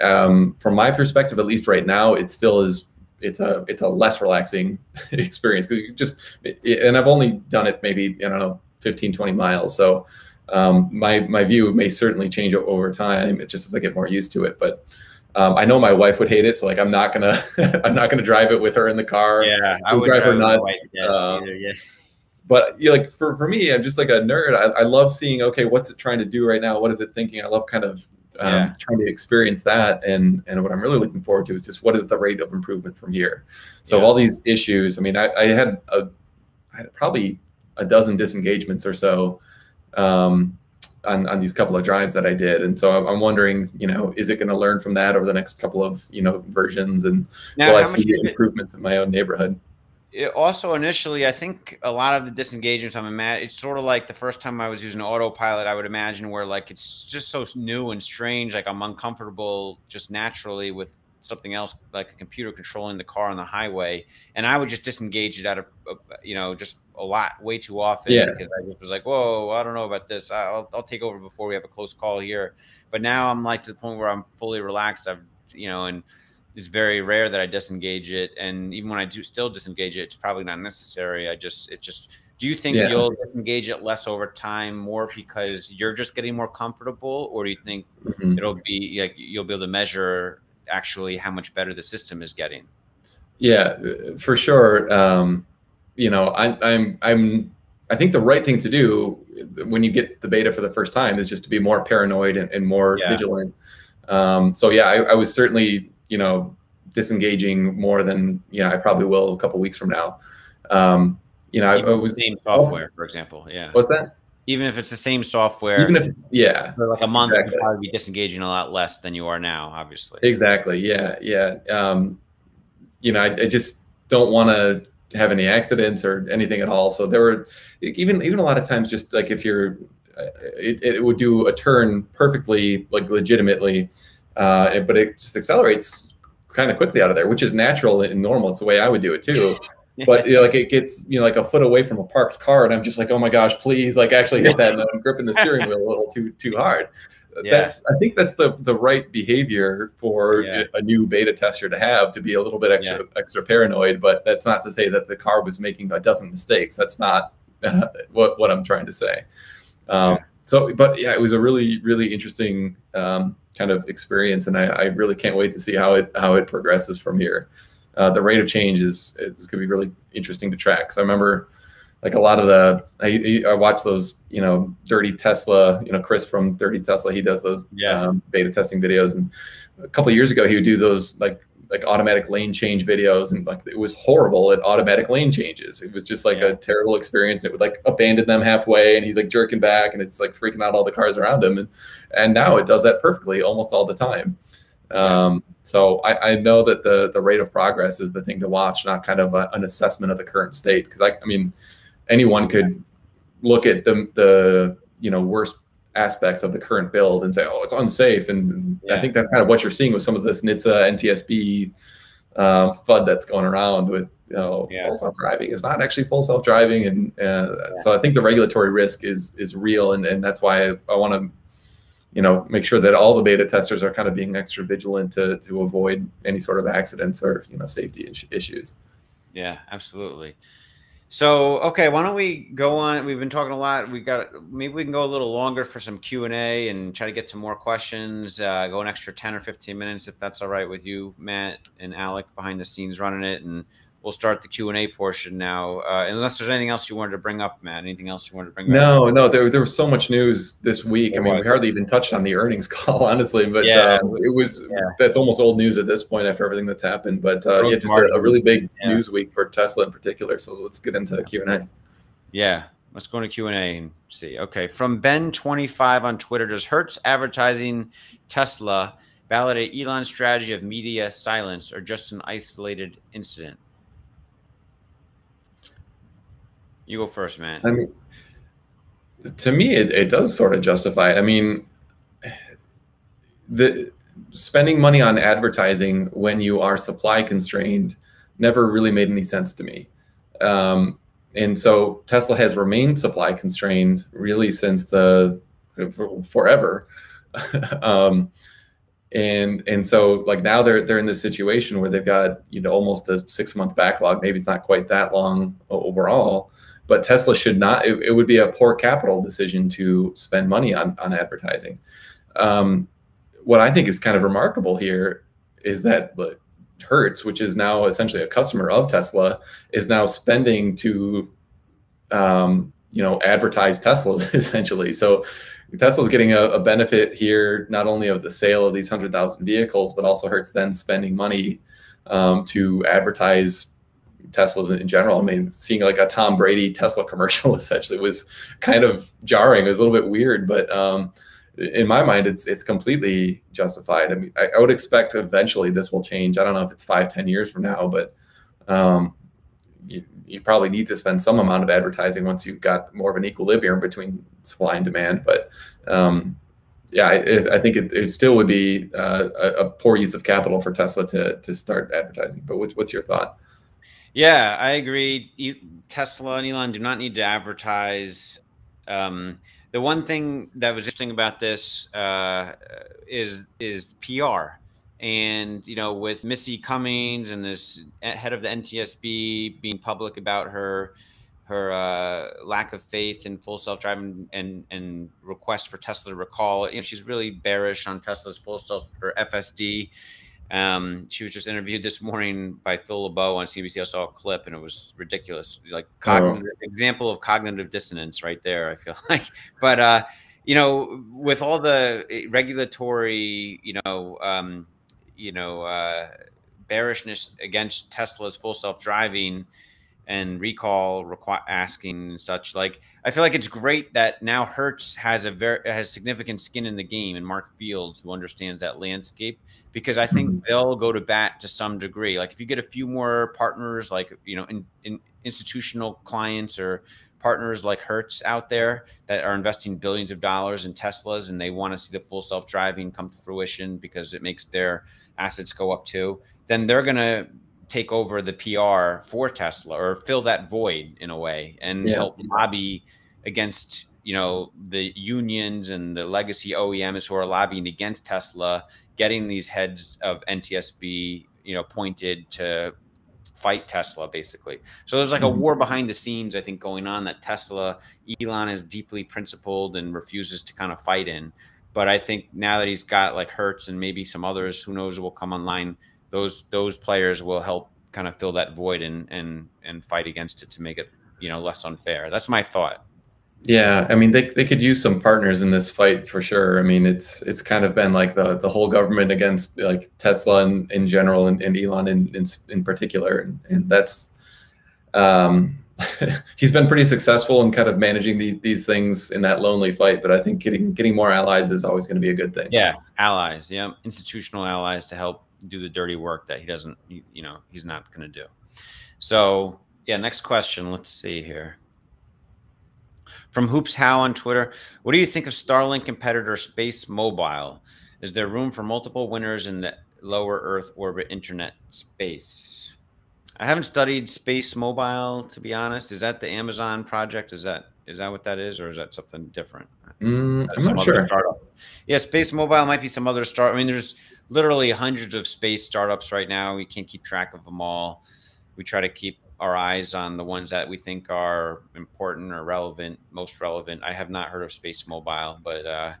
um, from my perspective, at least right now, it still is. It's a it's a less relaxing experience because you just it, and I've only done it maybe I don't know 15 20 miles. So um, my my view may certainly change over time. It just as I get more used to it, but. Um, I know my wife would hate it, so like I'm not gonna I'm not gonna drive it with her in the car. Yeah, I would drive, her nuts. Um, either, yeah but you like for, for me, I'm just like a nerd. I, I love seeing, okay, what's it trying to do right now? What is it thinking? I love kind of um, yeah. trying to experience that. And and what I'm really looking forward to is just what is the rate of improvement from here. So yeah. all these issues. I mean, I, I had a I had probably a dozen disengagements or so um, on on these couple of drives that I did, and so I'm, wondering, you know, is it going to learn from that over the next couple of you know versions, and now, will I see improvements in my own neighborhood? It also initially, I think a lot of the disengagements I'm imagine it's sort of like the first time I was using autopilot. I would imagine where like it's just so new and strange, like I'm uncomfortable just naturally with something else like a computer controlling the car on the highway, and I would just disengage it out of uh, you know just a lot, way too often yeah. because I just was like, whoa, I don't know about this. I'll I'll take over before we have a close call here. But now I'm like to the point where I'm fully relaxed. I've you know and it's very rare that I disengage it, and even when I do still disengage it, it's probably not necessary. I just it just. Do you think yeah. you'll disengage it less over time, more because you're just getting more comfortable, or do you think mm-hmm. it'll be like you'll be able to measure actually how much better the system is getting? Yeah, for sure. Um, you know, I, I'm I'm I think the right thing to do when you get the beta for the first time is just to be more paranoid and, and more yeah. vigilant. Um, so yeah, I, I, was certainly you know, disengaging more than you know I probably will a couple weeks from now. Um, you know, Even I, I was same software, also, for example. Yeah. What's that? Even if it's the same software, even if yeah, like a month, exactly. you'd probably be disengaging a lot less than you are now, obviously. Exactly. Yeah. Yeah. Um, you know, I, I just don't want to have any accidents or anything at all. So there were even even a lot of times, just like if you're, uh, it, it would do a turn perfectly, like legitimately, uh, but it just accelerates kind of quickly out of there, which is natural and normal. It's the way I would do it too. but you know, like it gets you know like a foot away from a parked car, and I'm just like, oh my gosh, please, like actually hit that, and I'm gripping the steering wheel a little too too hard. Yeah. That's I think that's the the right behavior for yeah. a new beta tester to have to be a little bit extra yeah. extra paranoid. But that's not to say that the car was making a dozen mistakes. That's not uh, what what I'm trying to say. Um, so, but yeah, it was a really really interesting um, kind of experience, and I, I really can't wait to see how it how it progresses from here uh, the rate of change is is going to be really interesting to track. So I remember like a lot of the I, I watch those you know dirty Tesla you know Chris from Dirty Tesla he does those yeah. um, beta testing videos and a couple years ago he would do those like like automatic lane change videos and like it was horrible at automatic lane changes it was just like yeah. a terrible experience it would like abandon them halfway and he's like jerking back and it's like freaking out all the cars around him and and now it does that perfectly almost all the time um, so I, I, know that the the rate of progress is the thing to watch, not kind of a, an assessment of the current state. Because I, I mean, anyone could look at the the you know worst aspects of the current build and say, oh, it's unsafe. And yeah. I think that's kind of what you're seeing with some of this NHTSA NTSB uh, FUD that's going around with you know yeah. full self driving It's not actually full self driving, and uh, yeah. so I think the regulatory risk is is real, and and that's why I, I want to you know make sure that all the beta testers are kind of being extra vigilant to to avoid any sort of accidents or you know safety issues yeah absolutely so okay why don't we go on? We've been talking a lot. We got maybe we can go a little longer for some q&a and try to get to more questions uh, go an extra 10 or 15 minutes if that's all right with you matt and alec behind the scenes running it and we'll start the Q and A portion now. Uh, unless there's anything else you wanted to bring up, Matt. Anything else you wanted to bring no, up? No, no. There, there was so much news this week. I mean, was. we hardly even touched on the earnings call, honestly. But yeah, um, it was yeah. that's almost old news at this point after everything that's happened. But uh, yeah, just a, a, really big yeah. news week for Tesla in particular. So let's get into Q and A. Yeah. Let's go into Q and A and see. Okay, from Ben twenty five on Twitter, does Hertz advertising Tesla validate Elon's strategy of media silence or just an isolated incident? You go first, man. I mean, to me, it, it does sort of justify. I mean, the spending money on advertising when you are supply constrained never really made any sense to me. Um, and so Tesla has remained supply constrained really since the forever. um, and and so like now they're they're in this situation where they've got you know almost a six month backlog. Maybe it's not quite that long overall, but Tesla should not. It, it, would be a poor capital decision to spend money on on advertising. Um, what I think is kind of remarkable here is that Hertz, which is now essentially a customer of Tesla, is now spending to, um, you know, advertise Teslas essentially. So Tesla's getting a, a, benefit here, not only of the sale of these hundred thousand vehicles, but also Hertz then spending money um, to advertise Teslas in general. I mean, seeing like a Tom Brady Tesla commercial essentially was kind of jarring. It was a little bit weird, but um, in my mind, it's it's completely justified. I mean, I, I, would expect eventually this will change. I don't know if it's five, ten years from now, but um, you, you probably need to spend some amount of advertising once you've got more of an equilibrium between supply and demand. But um, yeah, I, I, think it, it still would be uh, a, a, poor use of capital for Tesla to to start advertising. But what's, what's your thought? Yeah, I agree. Tesla and Elon do not need to advertise. Um, the one thing that was interesting about this uh, is is PR, and you know, with Missy Cummings and this head of the NTSB being public about her her uh, lack of faith in full self driving and and request for Tesla to recall. You know, she's really bearish on Tesla's full self or FSD um, she was just interviewed this morning by Phil LeBeau on CBC. I saw a clip and it was ridiculous. Like oh. example of cognitive dissonance right there. I feel like, but uh, you know, with all the eh, regulatory, you know, um, you know, uh, bearishness against Tesla's full self driving and recall requ- asking and such like i feel like it's great that now hertz has a very has significant skin in the game and mark fields who understands that landscape because i think mm-hmm. they'll go to bat to some degree like if you get a few more partners like you know in, in institutional clients or partners like hertz out there that are investing billions of dollars in teslas and they want to see the full self-driving come to fruition because it makes their assets go up too then they're going to take over the PR for Tesla or fill that void in a way and yeah. help lobby against you know the unions and the legacy OEMs who are lobbying against Tesla, getting these heads of NTSB you know pointed to fight Tesla basically. So there's like a mm-hmm. war behind the scenes I think going on that Tesla Elon is deeply principled and refuses to kind of fight in. But I think now that he's got like Hertz and maybe some others, who knows, will come online. Those those players will help kind of fill that void and and and fight against it to make it you know less unfair. That's my thought. Yeah, I mean they, they could use some partners in this fight for sure. I mean it's it's kind of been like the the whole government against like Tesla in, in general and, and Elon in, in in particular, and, and that's um he's been pretty successful in kind of managing these these things in that lonely fight. But I think getting getting more allies is always going to be a good thing. Yeah, allies. Yeah, institutional allies to help do the dirty work that he doesn't. You know, he's not going to do. So yeah, next question. Let's see here. From Hoops How on Twitter, what do you think of Starlink competitor Space Mobile? Is there room for multiple winners in the lower Earth orbit internet space? I haven't studied Space Mobile to be honest. Is that the Amazon project? Is that is that what that is, or is that something different? Mm, I'm not sure. Startup. Yeah, Space Mobile might be some other start. I mean, there's literally hundreds of space startups right now. We can't keep track of them all. We try to keep our eyes on the ones that we think are important or relevant, most relevant. I have not heard of Space Mobile, but uh,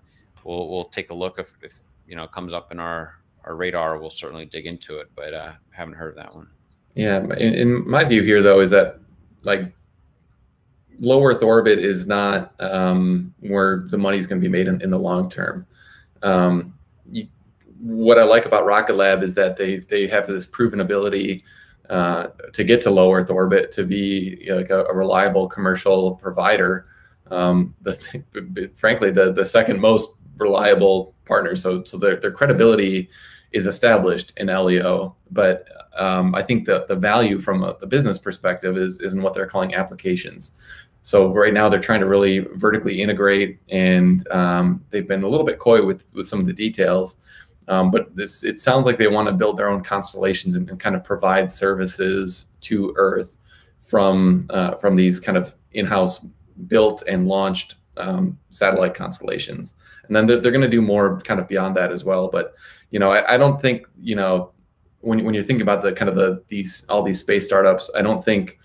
we'll we'll take a look if, if you know it comes up in our our radar. We'll certainly dig into it, but uh, haven't heard of that one. Yeah, in, in, my view here though is that like low Earth orbit is not um, where the money is going to be made in, in the long term. Um, you, what I like about Rocket Lab is that they they have this proven ability uh, to get to low Earth orbit to be like a, a, reliable commercial provider. Um, the, frankly, the the second most reliable partner. So so their their credibility is established in LEO, but um, I think the, the value from a, the business perspective is, is in what they're calling applications. So right now they're trying to really vertically integrate, and um, they've been a little bit coy with with some of the details. Um, but this it sounds like they want to build their own constellations and, and kind of provide services to Earth from uh, from these kind of in-house built and launched um, satellite constellations. And then they're, they're going to do more kind of beyond that as well. But you know, I, I don't think you know when when you're thinking about the kind of the these all these space startups, I don't think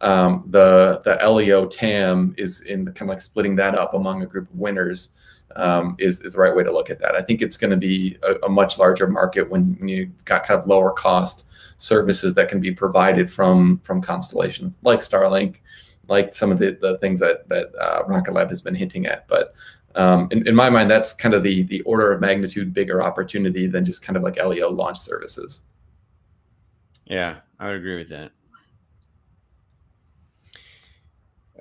um, the the LEO TAM is in kind of like splitting that up among a group of winners. Um, is, is the right way to look at that. I think it's going to be a, a, much larger market when, when you've got kind of lower cost services that can be provided from from constellations like Starlink, like some of the, the things that that uh, Rocket Lab has been hinting at. But um, in, in my mind, that's kind of the the order of magnitude bigger opportunity than just kind of like LEO launch services. Yeah, I would agree with that.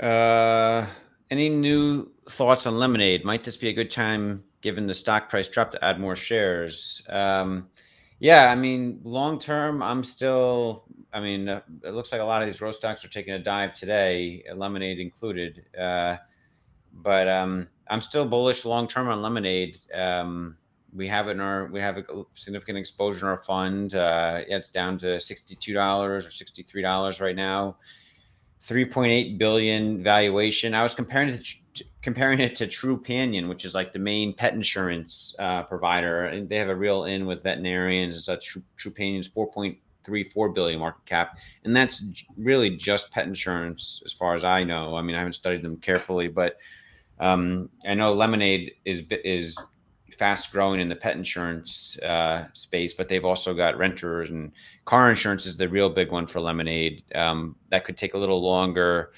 Uh, any new thoughts on Lemonade? Might this be a good time, given the stock price drop, to add more shares? Um, yeah, I mean, long term, I'm still. I mean, uh, it looks like a lot of these growth stocks are taking a dive today, Lemonade included. Uh, but um, I'm still bullish long term on Lemonade. Um, we have it in our we have a significant exposure in our fund. Uh, it's down to sixty two dollars or sixty three dollars right now. Three point eight billion valuation. I was comparing it to, comparing it to Trupanion, which is like the main pet insurance uh, provider, and they have a real in with veterinarians and such. True, point three four billion market cap, and that's really just pet insurance, as far as I know. I mean, I haven't studied them carefully, but um, I know Lemonade is is fast growing in the pet insurance uh, space, but they've also got renters and car insurance is the real big one for Lemonade. Um, that could take a little longer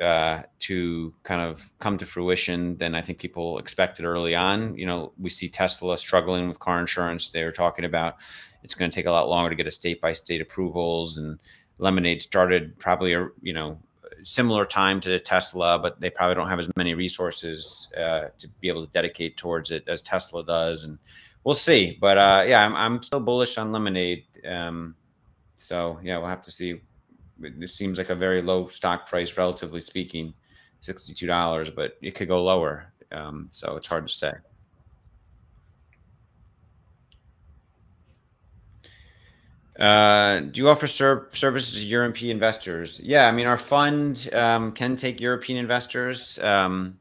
uh, to kind of come to fruition than I think people expected early on. You know, we see Tesla struggling with car insurance. They were talking about it's going to take a lot longer to get a state by state approvals, and Lemonade started probably you know similar time to Tesla, but they probably don't have as many resources uh, to be able to dedicate towards it as Tesla does. And we'll see. But uh, yeah, I'm, I'm still bullish on Lemonade. Um, so yeah, we'll have to see. It seems like a very low stock price, relatively speaking, sixty-two dollars, but it could go lower. Um, so it's hard to say. Uh, do you offer ser- services to European investors? Yeah, I mean, our fund um, can take European investors, um,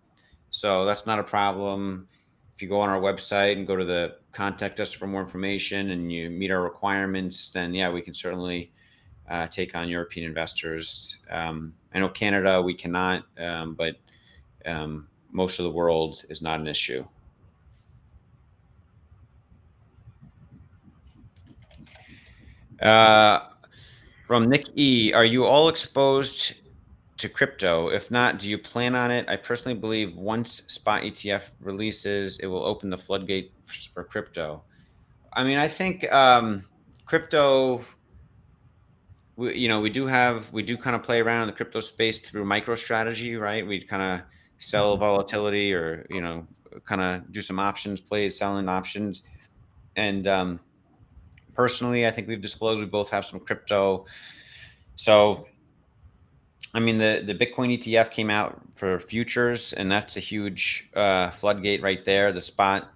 so that's not a problem. If you go on our website and go to the contact us for more information and you meet our requirements, then yeah, we can certainly uh, take on European investors. Um, I know Canada we cannot, um, but um, most of the world is not an issue. Uh, from Nick E, are you all exposed to crypto? If not, do you plan on it? I personally believe once spot ETF releases, it will open the floodgate for crypto. I mean, I think um, crypto. We, you know, we do have we do kind of play around in the crypto space through MicroStrategy, right? We kind of sell mm-hmm. volatility, or you know, kind of do some options plays, selling options, and um, personally, I think we've disclosed we both have some crypto. So, I mean, the the Bitcoin ETF came out for futures, and that's a huge uh, floodgate right there. The spot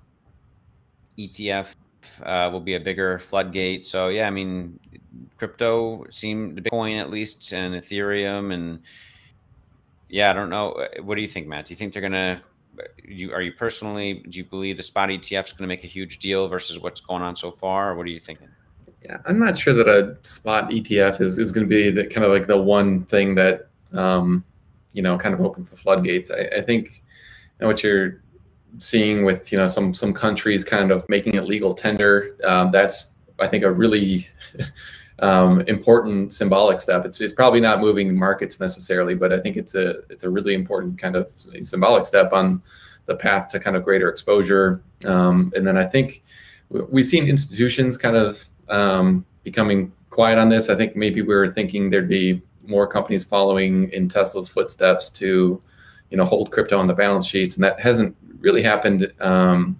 ETF uh, will be a bigger floodgate. So yeah, I mean, crypto seem the Bitcoin at least and Ethereum and yeah, I don't know. What do you think, Matt? Do you think they're gonna? You are you personally? Do you believe the spot ETF is going to make a huge deal versus what's going on so far? Or what are you thinking? Yeah, I'm not sure that a spot ETF is, is going to be the kind of like the one thing that um, you know kind of opens the floodgates. I, I think you know, what you're seeing with you know some some countries kind of making it legal tender. Um, that's I think a really um, important symbolic step. It's, it's probably not moving markets necessarily, but I think it's a it's a really important kind of symbolic step on the path to kind of greater exposure. Um, and then I think we've seen institutions kind of um, becoming quiet on this. I think maybe we were thinking there'd be more companies following in Tesla's footsteps to, you know, hold crypto on the balance sheets, and that hasn't really happened um,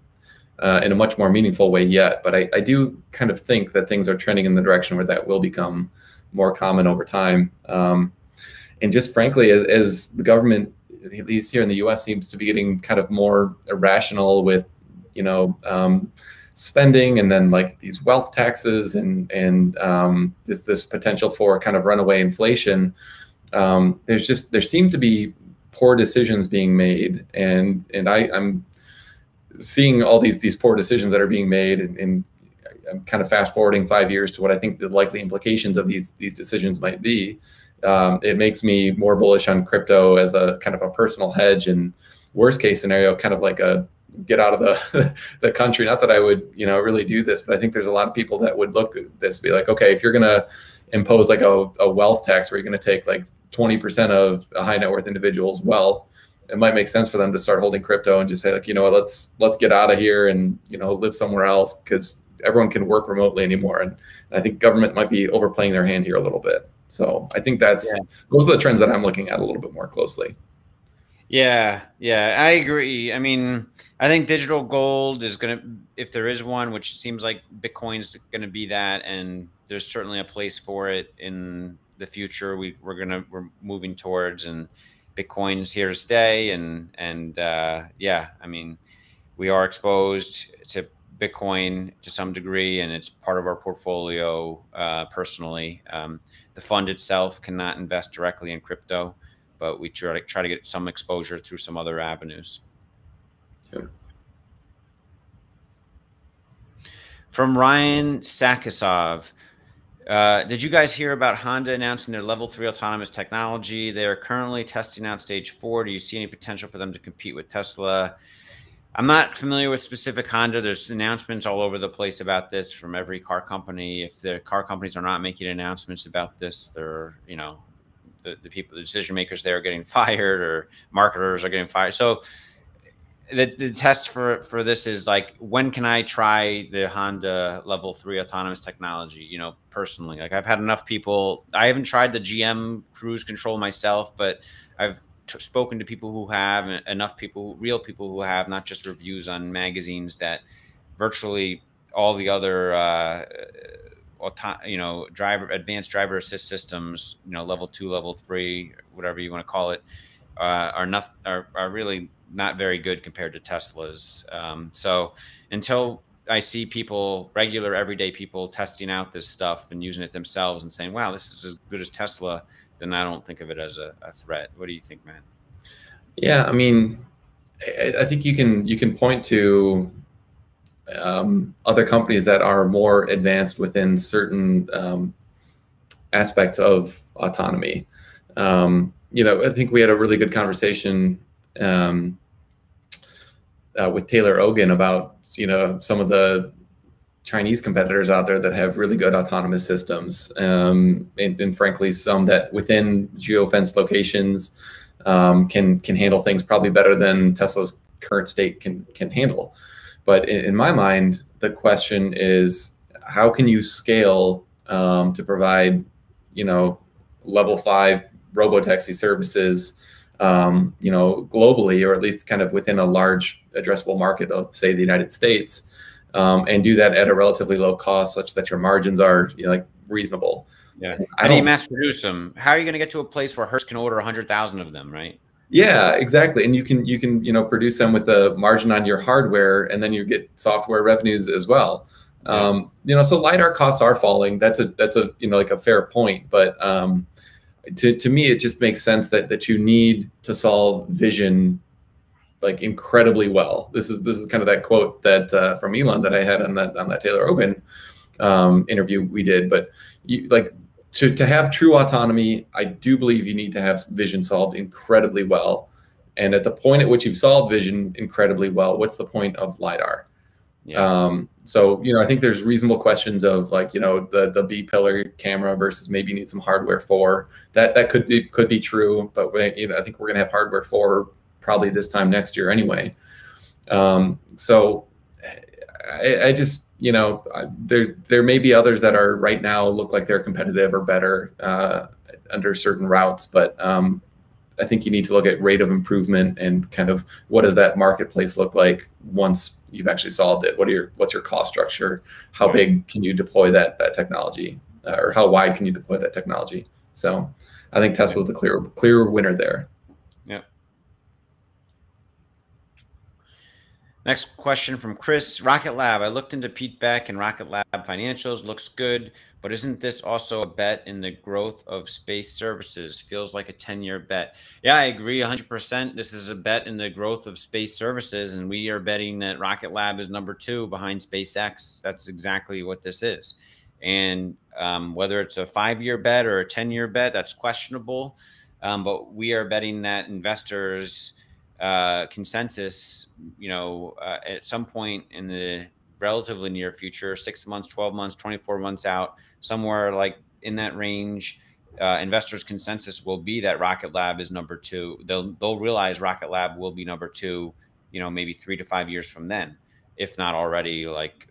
uh, in a much more meaningful way yet. But I, I, do kind of think that things are trending in the direction where that will become more common over time. Um, and just frankly, as, as, the government, at least here in the U.S., seems to be getting kind of more irrational with, you know, um, spending and then like these wealth taxes and and um, this this potential for kind of runaway inflation. Um, there's just there seem to be poor decisions being made, and and I, I'm seeing all these these poor decisions that are being made, and, and I'm kind of fast forwarding five years to what I think the likely implications of these these decisions might be. Um, it makes me more bullish on crypto as a kind of a personal hedge, and worst case scenario, kind of like a get out of the the country. Not that I would you know really do this, but I think there's a lot of people that would look at this be like, okay, if you're gonna impose like a, a wealth tax where you're to take like 20% of a high net worth individual's wealth it might make sense for them to start holding crypto and just say like you know what let's let's get out of here and you know live somewhere else because everyone can work remotely anymore. And, and, i think government might be overplaying their hand here a little bit. So i think that's yeah. those are the trends that i'm looking at a little bit more closely. Yeah yeah i agree. I mean i think digital gold is going to if there is one which seems like bitcoin's going to be that and there's certainly a place for it in the future we, we're gonna we're moving towards and bitcoin's here to stay and and uh, yeah i mean we are exposed to bitcoin to some degree and it's part of our portfolio uh, personally. Um, the fund itself cannot invest directly in crypto but we try to try to get some exposure through some other avenues. From ryan sakasov uh, did you guys hear about Honda announcing their level three autonomous technology? They are currently testing out stage four. Do you see any potential for them to compete with Tesla? I'm not familiar with specific Honda. There's announcements all over the place about this from every car company. If the car companies are not making announcements about this, they're, you know, the, the people, the decision makers there are getting fired or marketers are getting fired. So the, the test for for this is like when can I try the Honda level three autonomous technology? You know, personally, like I've had enough people. I haven't tried the GM cruise control myself, but I've t- spoken to people who have enough people, real people who have, not just reviews on magazines that virtually all the other. Uh, auto, you know, driver advanced driver assist systems, you know, level two, level three, whatever you want to call it, uh, are not are, are really not very good compared to Tesla's. Um, so until I see people, regular everyday people, testing out this stuff and using it themselves and saying, "Wow, this is as good as Tesla," then I don't think of it as a, a threat. What do you think, man? Yeah, I mean, I, I think you can you can point to um, other companies that are more advanced within certain um, aspects of autonomy. Um, you know, I think we had a really good conversation um, uh, with Taylor Ogan about you know some of the Chinese competitors out there that have really good autonomous systems, um, and, and, frankly, some that within geofence locations um, can can handle things probably better than Tesla's current state can can handle. But in, in my mind, the question is, how can you scale um, to provide, you know, level five robo taxi services, um, you know, globally, or at least kind of within a large addressable market of, say, the United States, um, and do that at a relatively low cost, such that your margins are, you know, like reasonable. Yeah. How do you mass produce them? How are you going to get to a place where Hertz can order hundred thousand of them, right? Yeah, exactly. And you can you can you know produce them with a margin on your hardware, and then you get software revenues as well. Um, you know, so lidar costs are falling. That's a that's a you know like a fair point, but um, to to me, it just makes sense that that you need to solve vision like incredibly well. This is this is kind of that quote that uh, from Elon that I had on that on that Taylor Open um, interview we did. But you, like to, to have true autonomy, I do believe you need to have vision solved incredibly well. And at the point at which you've solved vision incredibly well, what's the point of LiDAR? Yeah. Um, so, you know, I think there's reasonable questions of like, you know, the, the B pillar camera versus maybe you need some hardware for that. That could be, could be true, but we, you know, I think we're to have hardware for probably this time next year anyway. Um, so I, I just, you know, there there may be others that are right now look like they're competitive or better uh, under certain routes, but um, I think you need to look at rate of improvement and kind of what does that marketplace look like once you've actually solved it. What are your what's your cost structure? How big can you deploy that that technology, uh, or how wide can you deploy that technology? So, I think Tesla's the clear clear winner there. Yeah. Next question from Chris. Rocket Lab. I looked into Pete Beck and Rocket Lab financials. Looks good, but isn't this also a bet in the growth of space services? Feels like a 10 year bet. Yeah, I agree 100%. This is a bet in the growth of space services, and we are betting that Rocket Lab is number two behind SpaceX. That's exactly what this is. And um, whether it's a five year bet or a 10 year bet, that's questionable. Um, but we are betting that investors uh, consensus, you know, uh, at some point in the relatively near future, six months, 12 months, 24 months out, somewhere like in that range, uh, investors' consensus will be that Rocket Lab is number two. They'll they'll realize Rocket Lab will be number two, you know, maybe three to five years from then, if not already like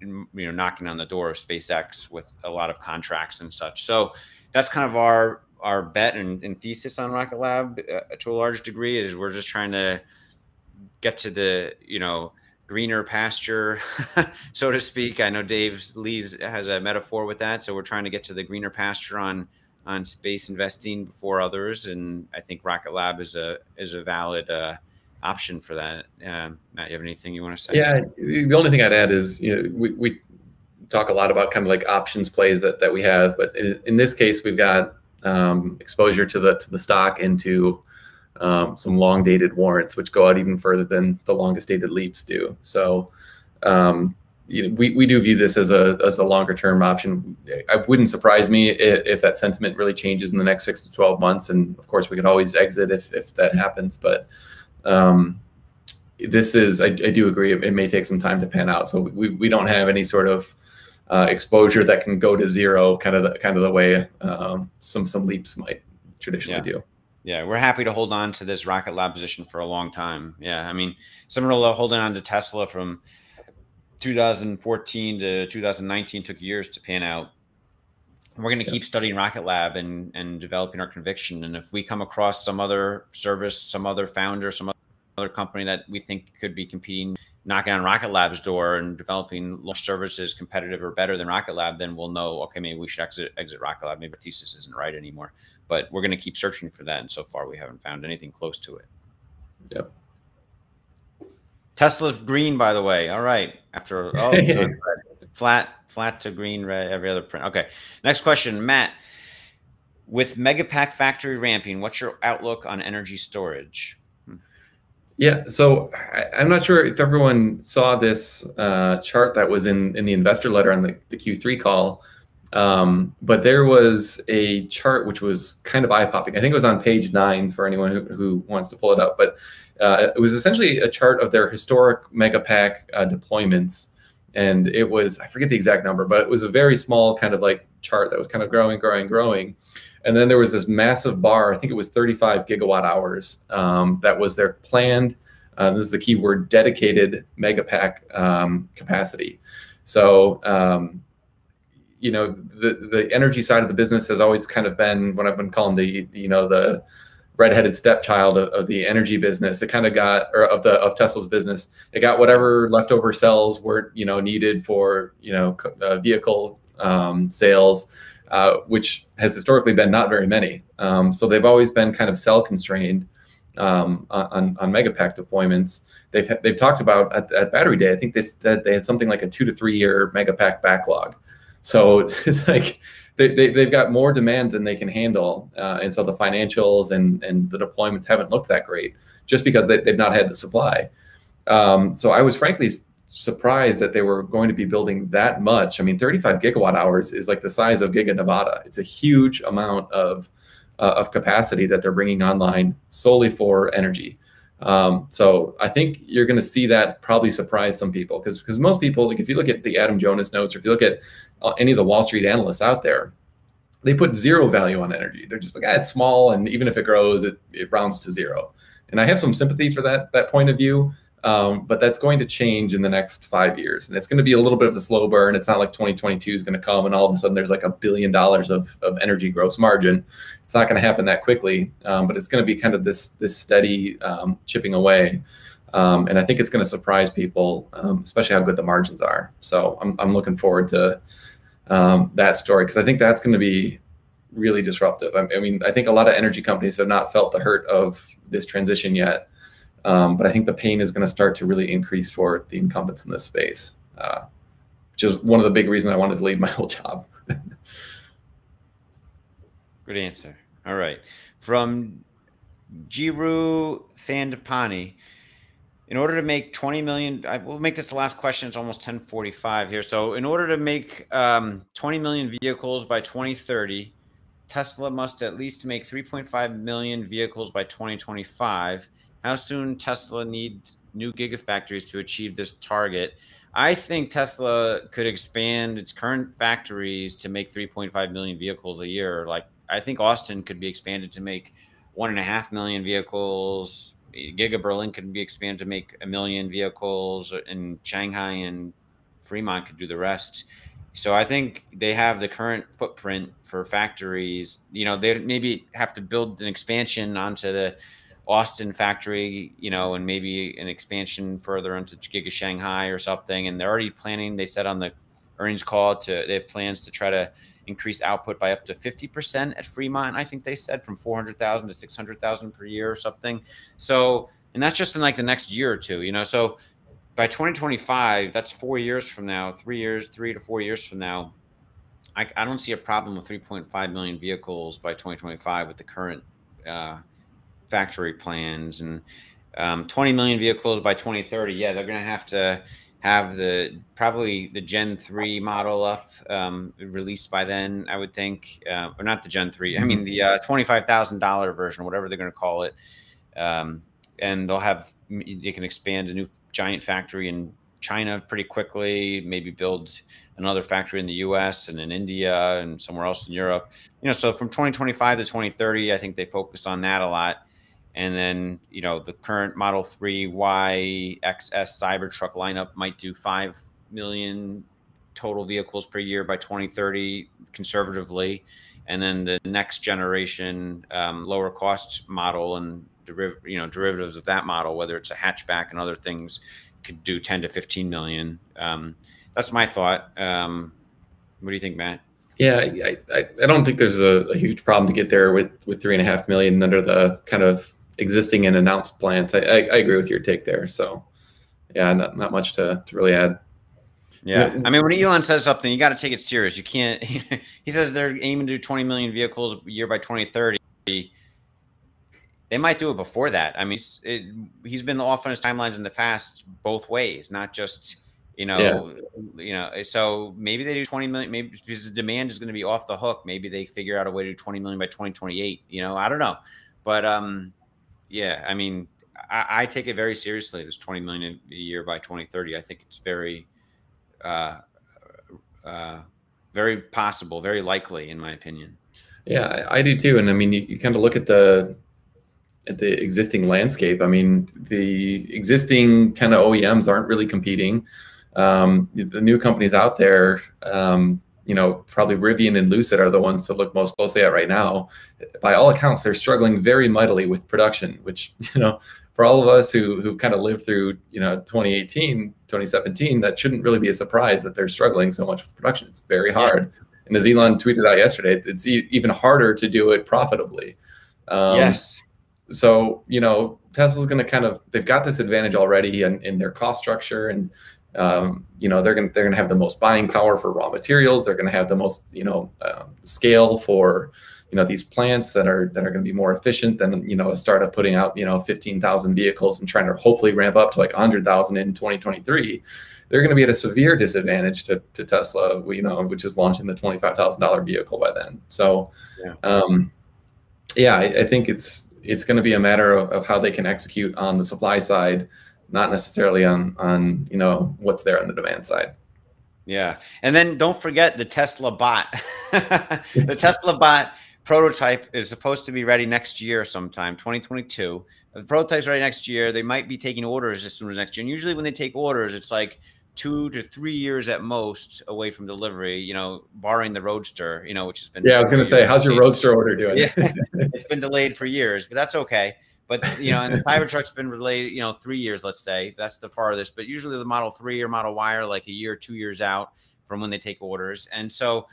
you know knocking on the door of SpaceX with a lot of contracts and such. So that's kind of our our bet and, and thesis on Rocket Lab uh, to a large degree is we're just trying to get to the you know greener pasture, so to speak. I know Dave Lees has a metaphor with that, so we're trying to get to the greener pasture on on space investing before others, and I think Rocket Lab is a is a valid uh, option for that. Um, Matt, you have anything you want to say? Yeah, the only thing I'd add is you know we, we talk a lot about kind of like options plays that that we have, but in, in this case we've got um, exposure to the to the stock into um, some long dated warrants, which go out even further than the longest dated LEAPS do. So um, you know, we, we do view this as a as a longer term option. It wouldn't surprise me if, if, that sentiment really changes in the next six to twelve months, and of course we could always exit if if that happens. But um, this is I, I do agree it, it, may take some time to pan out. So we, we don't have any sort of uh, exposure that can go to zero, kind of the, kind of the way um, some some LEAPS might traditionally yeah. do. Yeah, we're happy to hold on to this Rocket Lab position for a long time. Yeah, I mean, similar to holding on to Tesla from 2014 to 2019 took years to pan out. We're going to yeah. keep studying Rocket Lab and and developing our conviction. And if we come across some other service, some other founder, some other company that we think could be competing knocking on Rocket Lab's door and developing launch services competitive or better than Rocket Lab, then we'll know, okay, maybe we should exit, exit Rocket Lab. Maybe the thesis isn't right anymore. But we're going to keep searching for that. And so far, we haven't found anything close to it. Yep. Tesla's green, by the way. All right. After oh, flat, flat to green, red, every other print. Okay. Next question, Matt. With Megapack factory ramping, what's your outlook on energy storage? Yeah, so I, am not sure if everyone saw this uh, chart that was in in the investor letter on the, the Q3 call, um, but there was a chart which was kind of eye popping. I think it was on page nine for anyone who, who wants to pull it up, but uh, it was essentially a chart of their historic Megapack uh, deployments. And it was, I forget the exact number, but it was a very small kind of like chart that was kind of growing, growing, growing. And then there was this massive bar, I think it was 35 gigawatt hours, um, that was their planned, uh, this is the key word, dedicated Megapack um, capacity. So, um, you know, the, the energy side of the business has always kind of been what I've been calling the, you know, the, redheaded stepchild of, of the energy business. It kind of got, or of the of Tesla's business, it got whatever leftover cells were you know needed for you know uh, vehicle um, sales, uh, which has historically been not very many. Um, so they've always been kind of cell constrained um, on on megapack deployments. They've they've talked about at, at Battery Day. I think they said they had something like a two to three year megapack backlog. So it's like they, they, they've got more demand than they can handle. Uh, and so the financials and, and the deployments haven't looked that great just because they, they've not had the supply. Um, so I was frankly surprised that they were going to be building that much. I mean, 35 gigawatt hours is like the size of Giga Nevada. It's a huge amount of, uh, of capacity that they're bringing online solely for energy. Um, so I think you're going to see that probably surprise some people because because most people, like if you look at the Adam Jonas notes or if you look at uh, any of the Wall Street analysts out there, they put zero value on energy. They're just like, ah, it's small, and even if it grows, it, it rounds to zero. And I have some sympathy for that that point of view. Um, but that's going to change in the next five years, and it's going to be a little bit of a slow burn. It's not like 2022 is going to come and all of a sudden there's like a billion dollars of, of energy gross margin. It's not going to happen that quickly, um, but it's going to be kind of this this steady um, chipping away. Um, and I think it's going to surprise people, um, especially how good the margins are. So I'm, I'm looking forward to um, that story because I think that's going to be really disruptive. I, I, mean, I think a lot of energy companies have not felt the hurt of this transition yet, um, but I think the pain is going to start to really increase for the incumbents in this space, uh, which is one of the big reasons I wanted to leave my whole job. Good answer. All right. From Jiru Thandapani, in order to make 20 million, I will make this the last question. It's almost 1045 here. So in order to make um, 20 million vehicles by 2030, Tesla must at least make 3.5 million vehicles by 2025. How soon Tesla needs new gigafactories to achieve this target? I think Tesla could expand its current factories to make 3.5 million vehicles a year. Like I think Austin could be expanded to make one and a half million vehicles. Giga Berlin could be expanded to make a million vehicles, and Shanghai and Fremont could do the rest. So I think they have the current footprint for factories. You know, they maybe have to build an expansion onto the Austin factory, you know, and maybe an expansion further into Giga Shanghai or something. And they're already planning. They said on the earnings call to they have plans to try to increase output by up to 50% at Fremont. I think they said from 400,000 to 600,000 per year or something. So, and that's just in like the next year or two, you know. So by 2025, that's four years from now, three years, three to four years from now. I, I don't see a problem with 3.5 million vehicles by 2025 with the current uh, factory plans and um, 20 million vehicles by 2030. Yeah, they're going to have to have the probably the Gen three model up um, released by then. I would think, uh, or not the Gen three. I mean the uh, twenty five thousand dollar version, whatever they're going to call it. Um, and they'll have they can expand a new giant factory in China pretty quickly. Maybe build another factory in the U.S. and in India and somewhere else in Europe. You know, so from 2025 to 2030, I think they focused on that a lot and then you know the current Model 3 Y XS Cybertruck lineup might do five million total vehicles per year by 2030, conservatively, and then the next generation um, lower cost model and deriv- you know derivatives of that model, whether it's a hatchback and other things, could do 10 to 15 million. Um, that's my thought. Um, what do you think, Matt? Yeah, I, I, I don't think there's a, a, huge problem to get there with with three and a half million under the kind of existing and announced plans. I, I, I agree with your take there. So yeah, not, not much to, to really add. Yeah. I mean, when Elon says something, you got to take it serious. You can't, he says they're aiming to do 20 million vehicles a year by 2030. They might do it before that. I mean, it, he's been off on his timelines in the past both ways, not just, you know, yeah. you know, so maybe they do 20 million, maybe because the demand is going to be off the hook. Maybe they figure out a way to do 20 million by 2028, you know, I don't know. But, um, yeah, I mean, I, I take it very seriously. This 20 million a year by 2030. I think it's very, uh, uh, very possible, very likely, in my opinion. Yeah, I, I do too. And I mean, you, you kind of look at the at the existing landscape. I mean, the existing kind of OEMs aren't really competing. Um, the new companies out there, um, you know, probably Rivian and Lucid are the ones to look most closely at right now. By all accounts, they're struggling very mightily with production, which you know for all of us who who kind of lived through you know 2018 2017 that shouldn't really be a surprise that they're struggling so much with production it's very hard yeah. and as elon tweeted out yesterday it's e- even harder to do it profitably um, yes so you know tesla's going to kind of they've got this advantage already in, in their cost structure and um, you know they're going to they're going to have the most buying power for raw materials. They're going to have the most you know um, scale for you know these plants that are that are going to be more efficient than you know a startup putting out you know 15,000 vehicles and trying to hopefully ramp up to like 100,000 in 2023 they're going to be at a severe disadvantage to, to Tesla you know which is launching the $25,000 vehicle by then. So yeah, um, yeah I, I, think it's it's going to be a matter of, of how they can execute on the supply side not necessarily on on you know what's there on the demand side. Yeah. And then don't forget the Tesla bot. the Tesla bot prototype is supposed to be ready next year sometime 2022 the prototype's ready next year they might be taking orders as soon as next year. And usually when they take orders it's like two to three years at most away from delivery you know barring the roadster you know which has been yeah i was going to say how's your roadster order doing? Yeah, it's been delayed for years but that's okay but you know and the cybertruck's been delayed you know three years let's say that's the farthest but usually the model 3 or model y are like a year two years out from when they take orders and so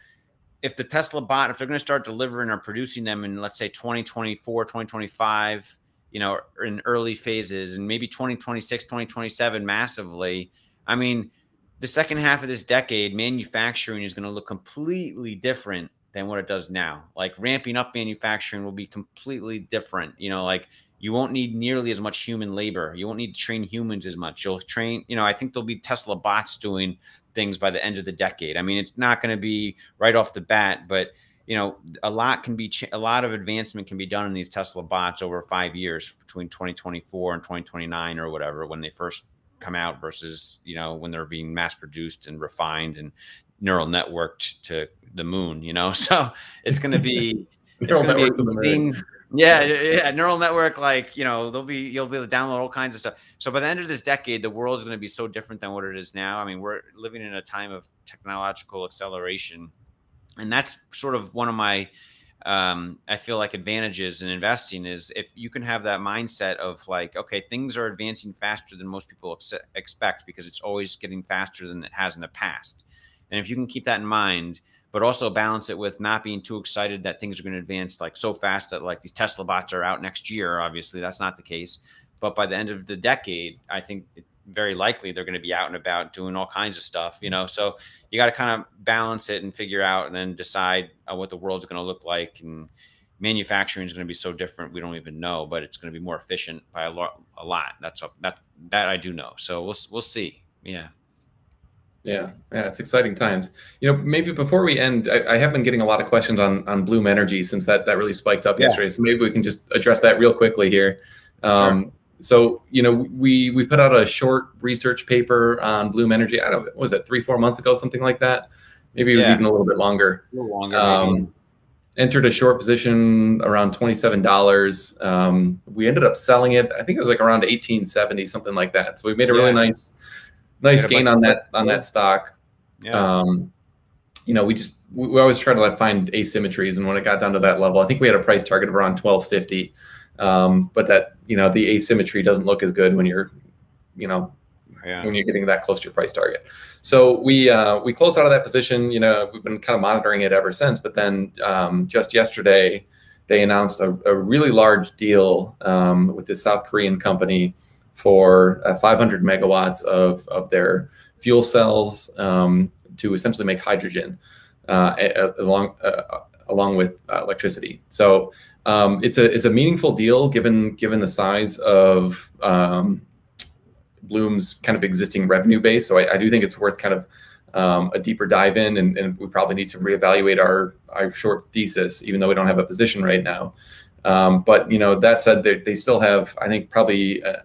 if the Tesla bot, if they're going to start delivering or producing them in, let's say, 2024, 2025, you know, in early phases, and maybe 2026, 2027 massively, I mean, the second half of this decade, manufacturing is going to look completely different than what it does now. Like ramping up manufacturing will be completely different. You know, like you won't need nearly as much human labor. You won't need to train humans as much. You'll train, you know, I think there'll be Tesla bots doing things by the end of the decade. I mean, it's not going to be right off the bat, but you know, a lot can be a lot of advancement can be done in these Tesla bots over five years between 2024 and 2029 or whatever when they first come out versus you know when they're being mass produced and refined and neural networked to the moon. You know, so it's going to be it's going to be yeah, yeah, neural network. Like you know, they'll be you'll be able to download all kinds of stuff. So by the end of this decade, the world is going to be so different than what it is now. I mean, we're living in a time of technological acceleration, and that's sort of one of my um, I feel like advantages in investing is if you can have that mindset of like, okay, things are advancing faster than most people ex- expect because it's always getting faster than it has in the past. And if you can keep that in mind, but also balance it with not being too excited that things are going to advance like so fast that like these Tesla bots are out next year. Obviously, that's not the case. But by the end of the decade, I think very likely they're going to be out and about doing all kinds of stuff, you know. So you got to kind of balance it and figure out and then decide uh, what the world's going to look like. And manufacturing is going to be so different, we don't even know, but it's going to be more efficient by a lot. A lot. That's a, that that I do know. So we'll we'll see. Yeah. Yeah, yeah, it's exciting times. You know, maybe before we end, I, I, have been getting a lot of questions on on Bloom Energy since that that really spiked up yeah. yesterday. So maybe we can just address that real quickly here. Um, sure. So you know, we we put out a short research paper on Bloom Energy. I don't know, was it three four months ago, something like that? Maybe it was yeah. even a little bit longer. A little longer. Um, entered a short position around twenty seven dollars. Um, we ended up selling it. I think it was like around eighteen seventy, something like that. So we made a really yeah. nice nice gain on that on that stock. Yeah. Um, you know, we just we always try to like find asymmetries, and when it got down to that level, I think we had a price target of around twelve fifty. Um, but that you know the asymmetry doesn't look as good when you're, you know, yeah. when you're getting that close to your price target. So we uh, we closed out of that position. You know, we've been kind of monitoring it ever since. But then um, just yesterday, they announced a, a really large deal um, with this South Korean company for uh, 500 megawatts of, of their fuel cells um, to essentially make hydrogen uh, along uh, along with electricity. So um, it's a it's a meaningful deal given given the size of um, Bloom's kind of existing revenue base. So I, I do think it's worth kind of um, a deeper dive in, and, and, we probably need to reevaluate our our short thesis, even though we don't have a position right now. Um, but you know that said, they, they still have I think probably a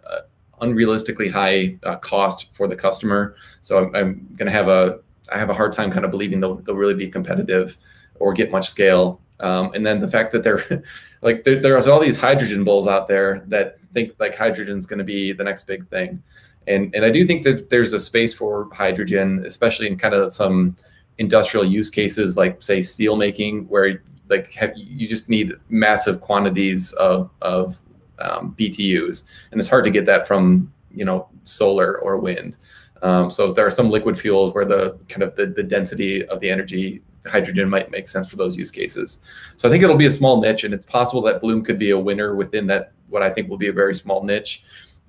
unrealistically high uh, cost for the customer. So I'm, I'm going to have a I have a hard time kind of believing they'll, they'll really be competitive or get much scale. Um, and then the fact that they're like there, there's all these hydrogen bulls out there that think like hydrogen is going to be the next big thing. And and I do think that there's a space for hydrogen, especially in kind of some industrial use cases like say steel making, where like have, you just need massive quantities of of um, BTUs, and it's hard to get that from you know solar or wind. Um, so there are some liquid fuels where the kind of the, the density of the energy hydrogen might make sense for those use cases. So I think it'll be a small niche, and it's possible that Bloom could be a winner within that what I think will be a very small niche.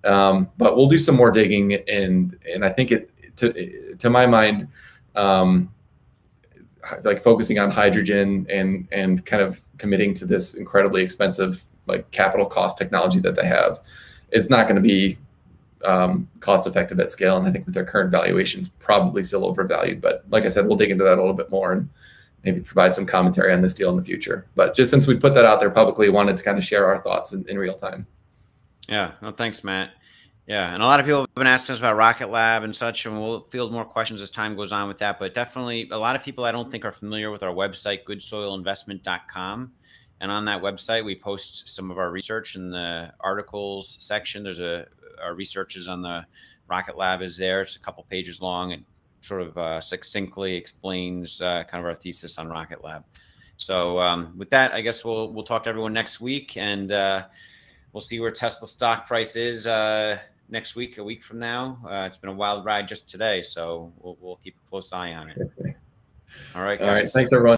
Um, but we'll do some more digging, and and I think it to to my mind, um, like focusing on hydrogen and and kind of committing to this incredibly expensive like capital cost technology that they have, it's not going to be um, cost effective at scale. And I think with their current valuations, probably still overvalued. But like I said, we'll dig into that a little bit more and maybe provide some commentary on this deal in the future. But just since we put that out there publicly, wanted to kind of share our thoughts in, in real time. Yeah. No, thanks, Matt. Yeah, and a lot of people have been asking us about Rocket Lab and such, and we'll field more questions as time goes on with that. But definitely, a lot of people I don't think are familiar with our website, goodsoilinvestment.com. And on that website, we post some of our research in the articles section. There's a our research is on the Rocket Lab is there. It's a couple pages long and sort of uh, succinctly explains uh, kind of our thesis on Rocket Lab. So um, with that, I guess we'll we'll talk to everyone next week, and uh, we'll see where Tesla stock price is uh, next week, a week from now. Uh, it's been a wild ride just today, so we'll we'll keep a close eye on it. All right. Guys. All right. Thanks, everyone.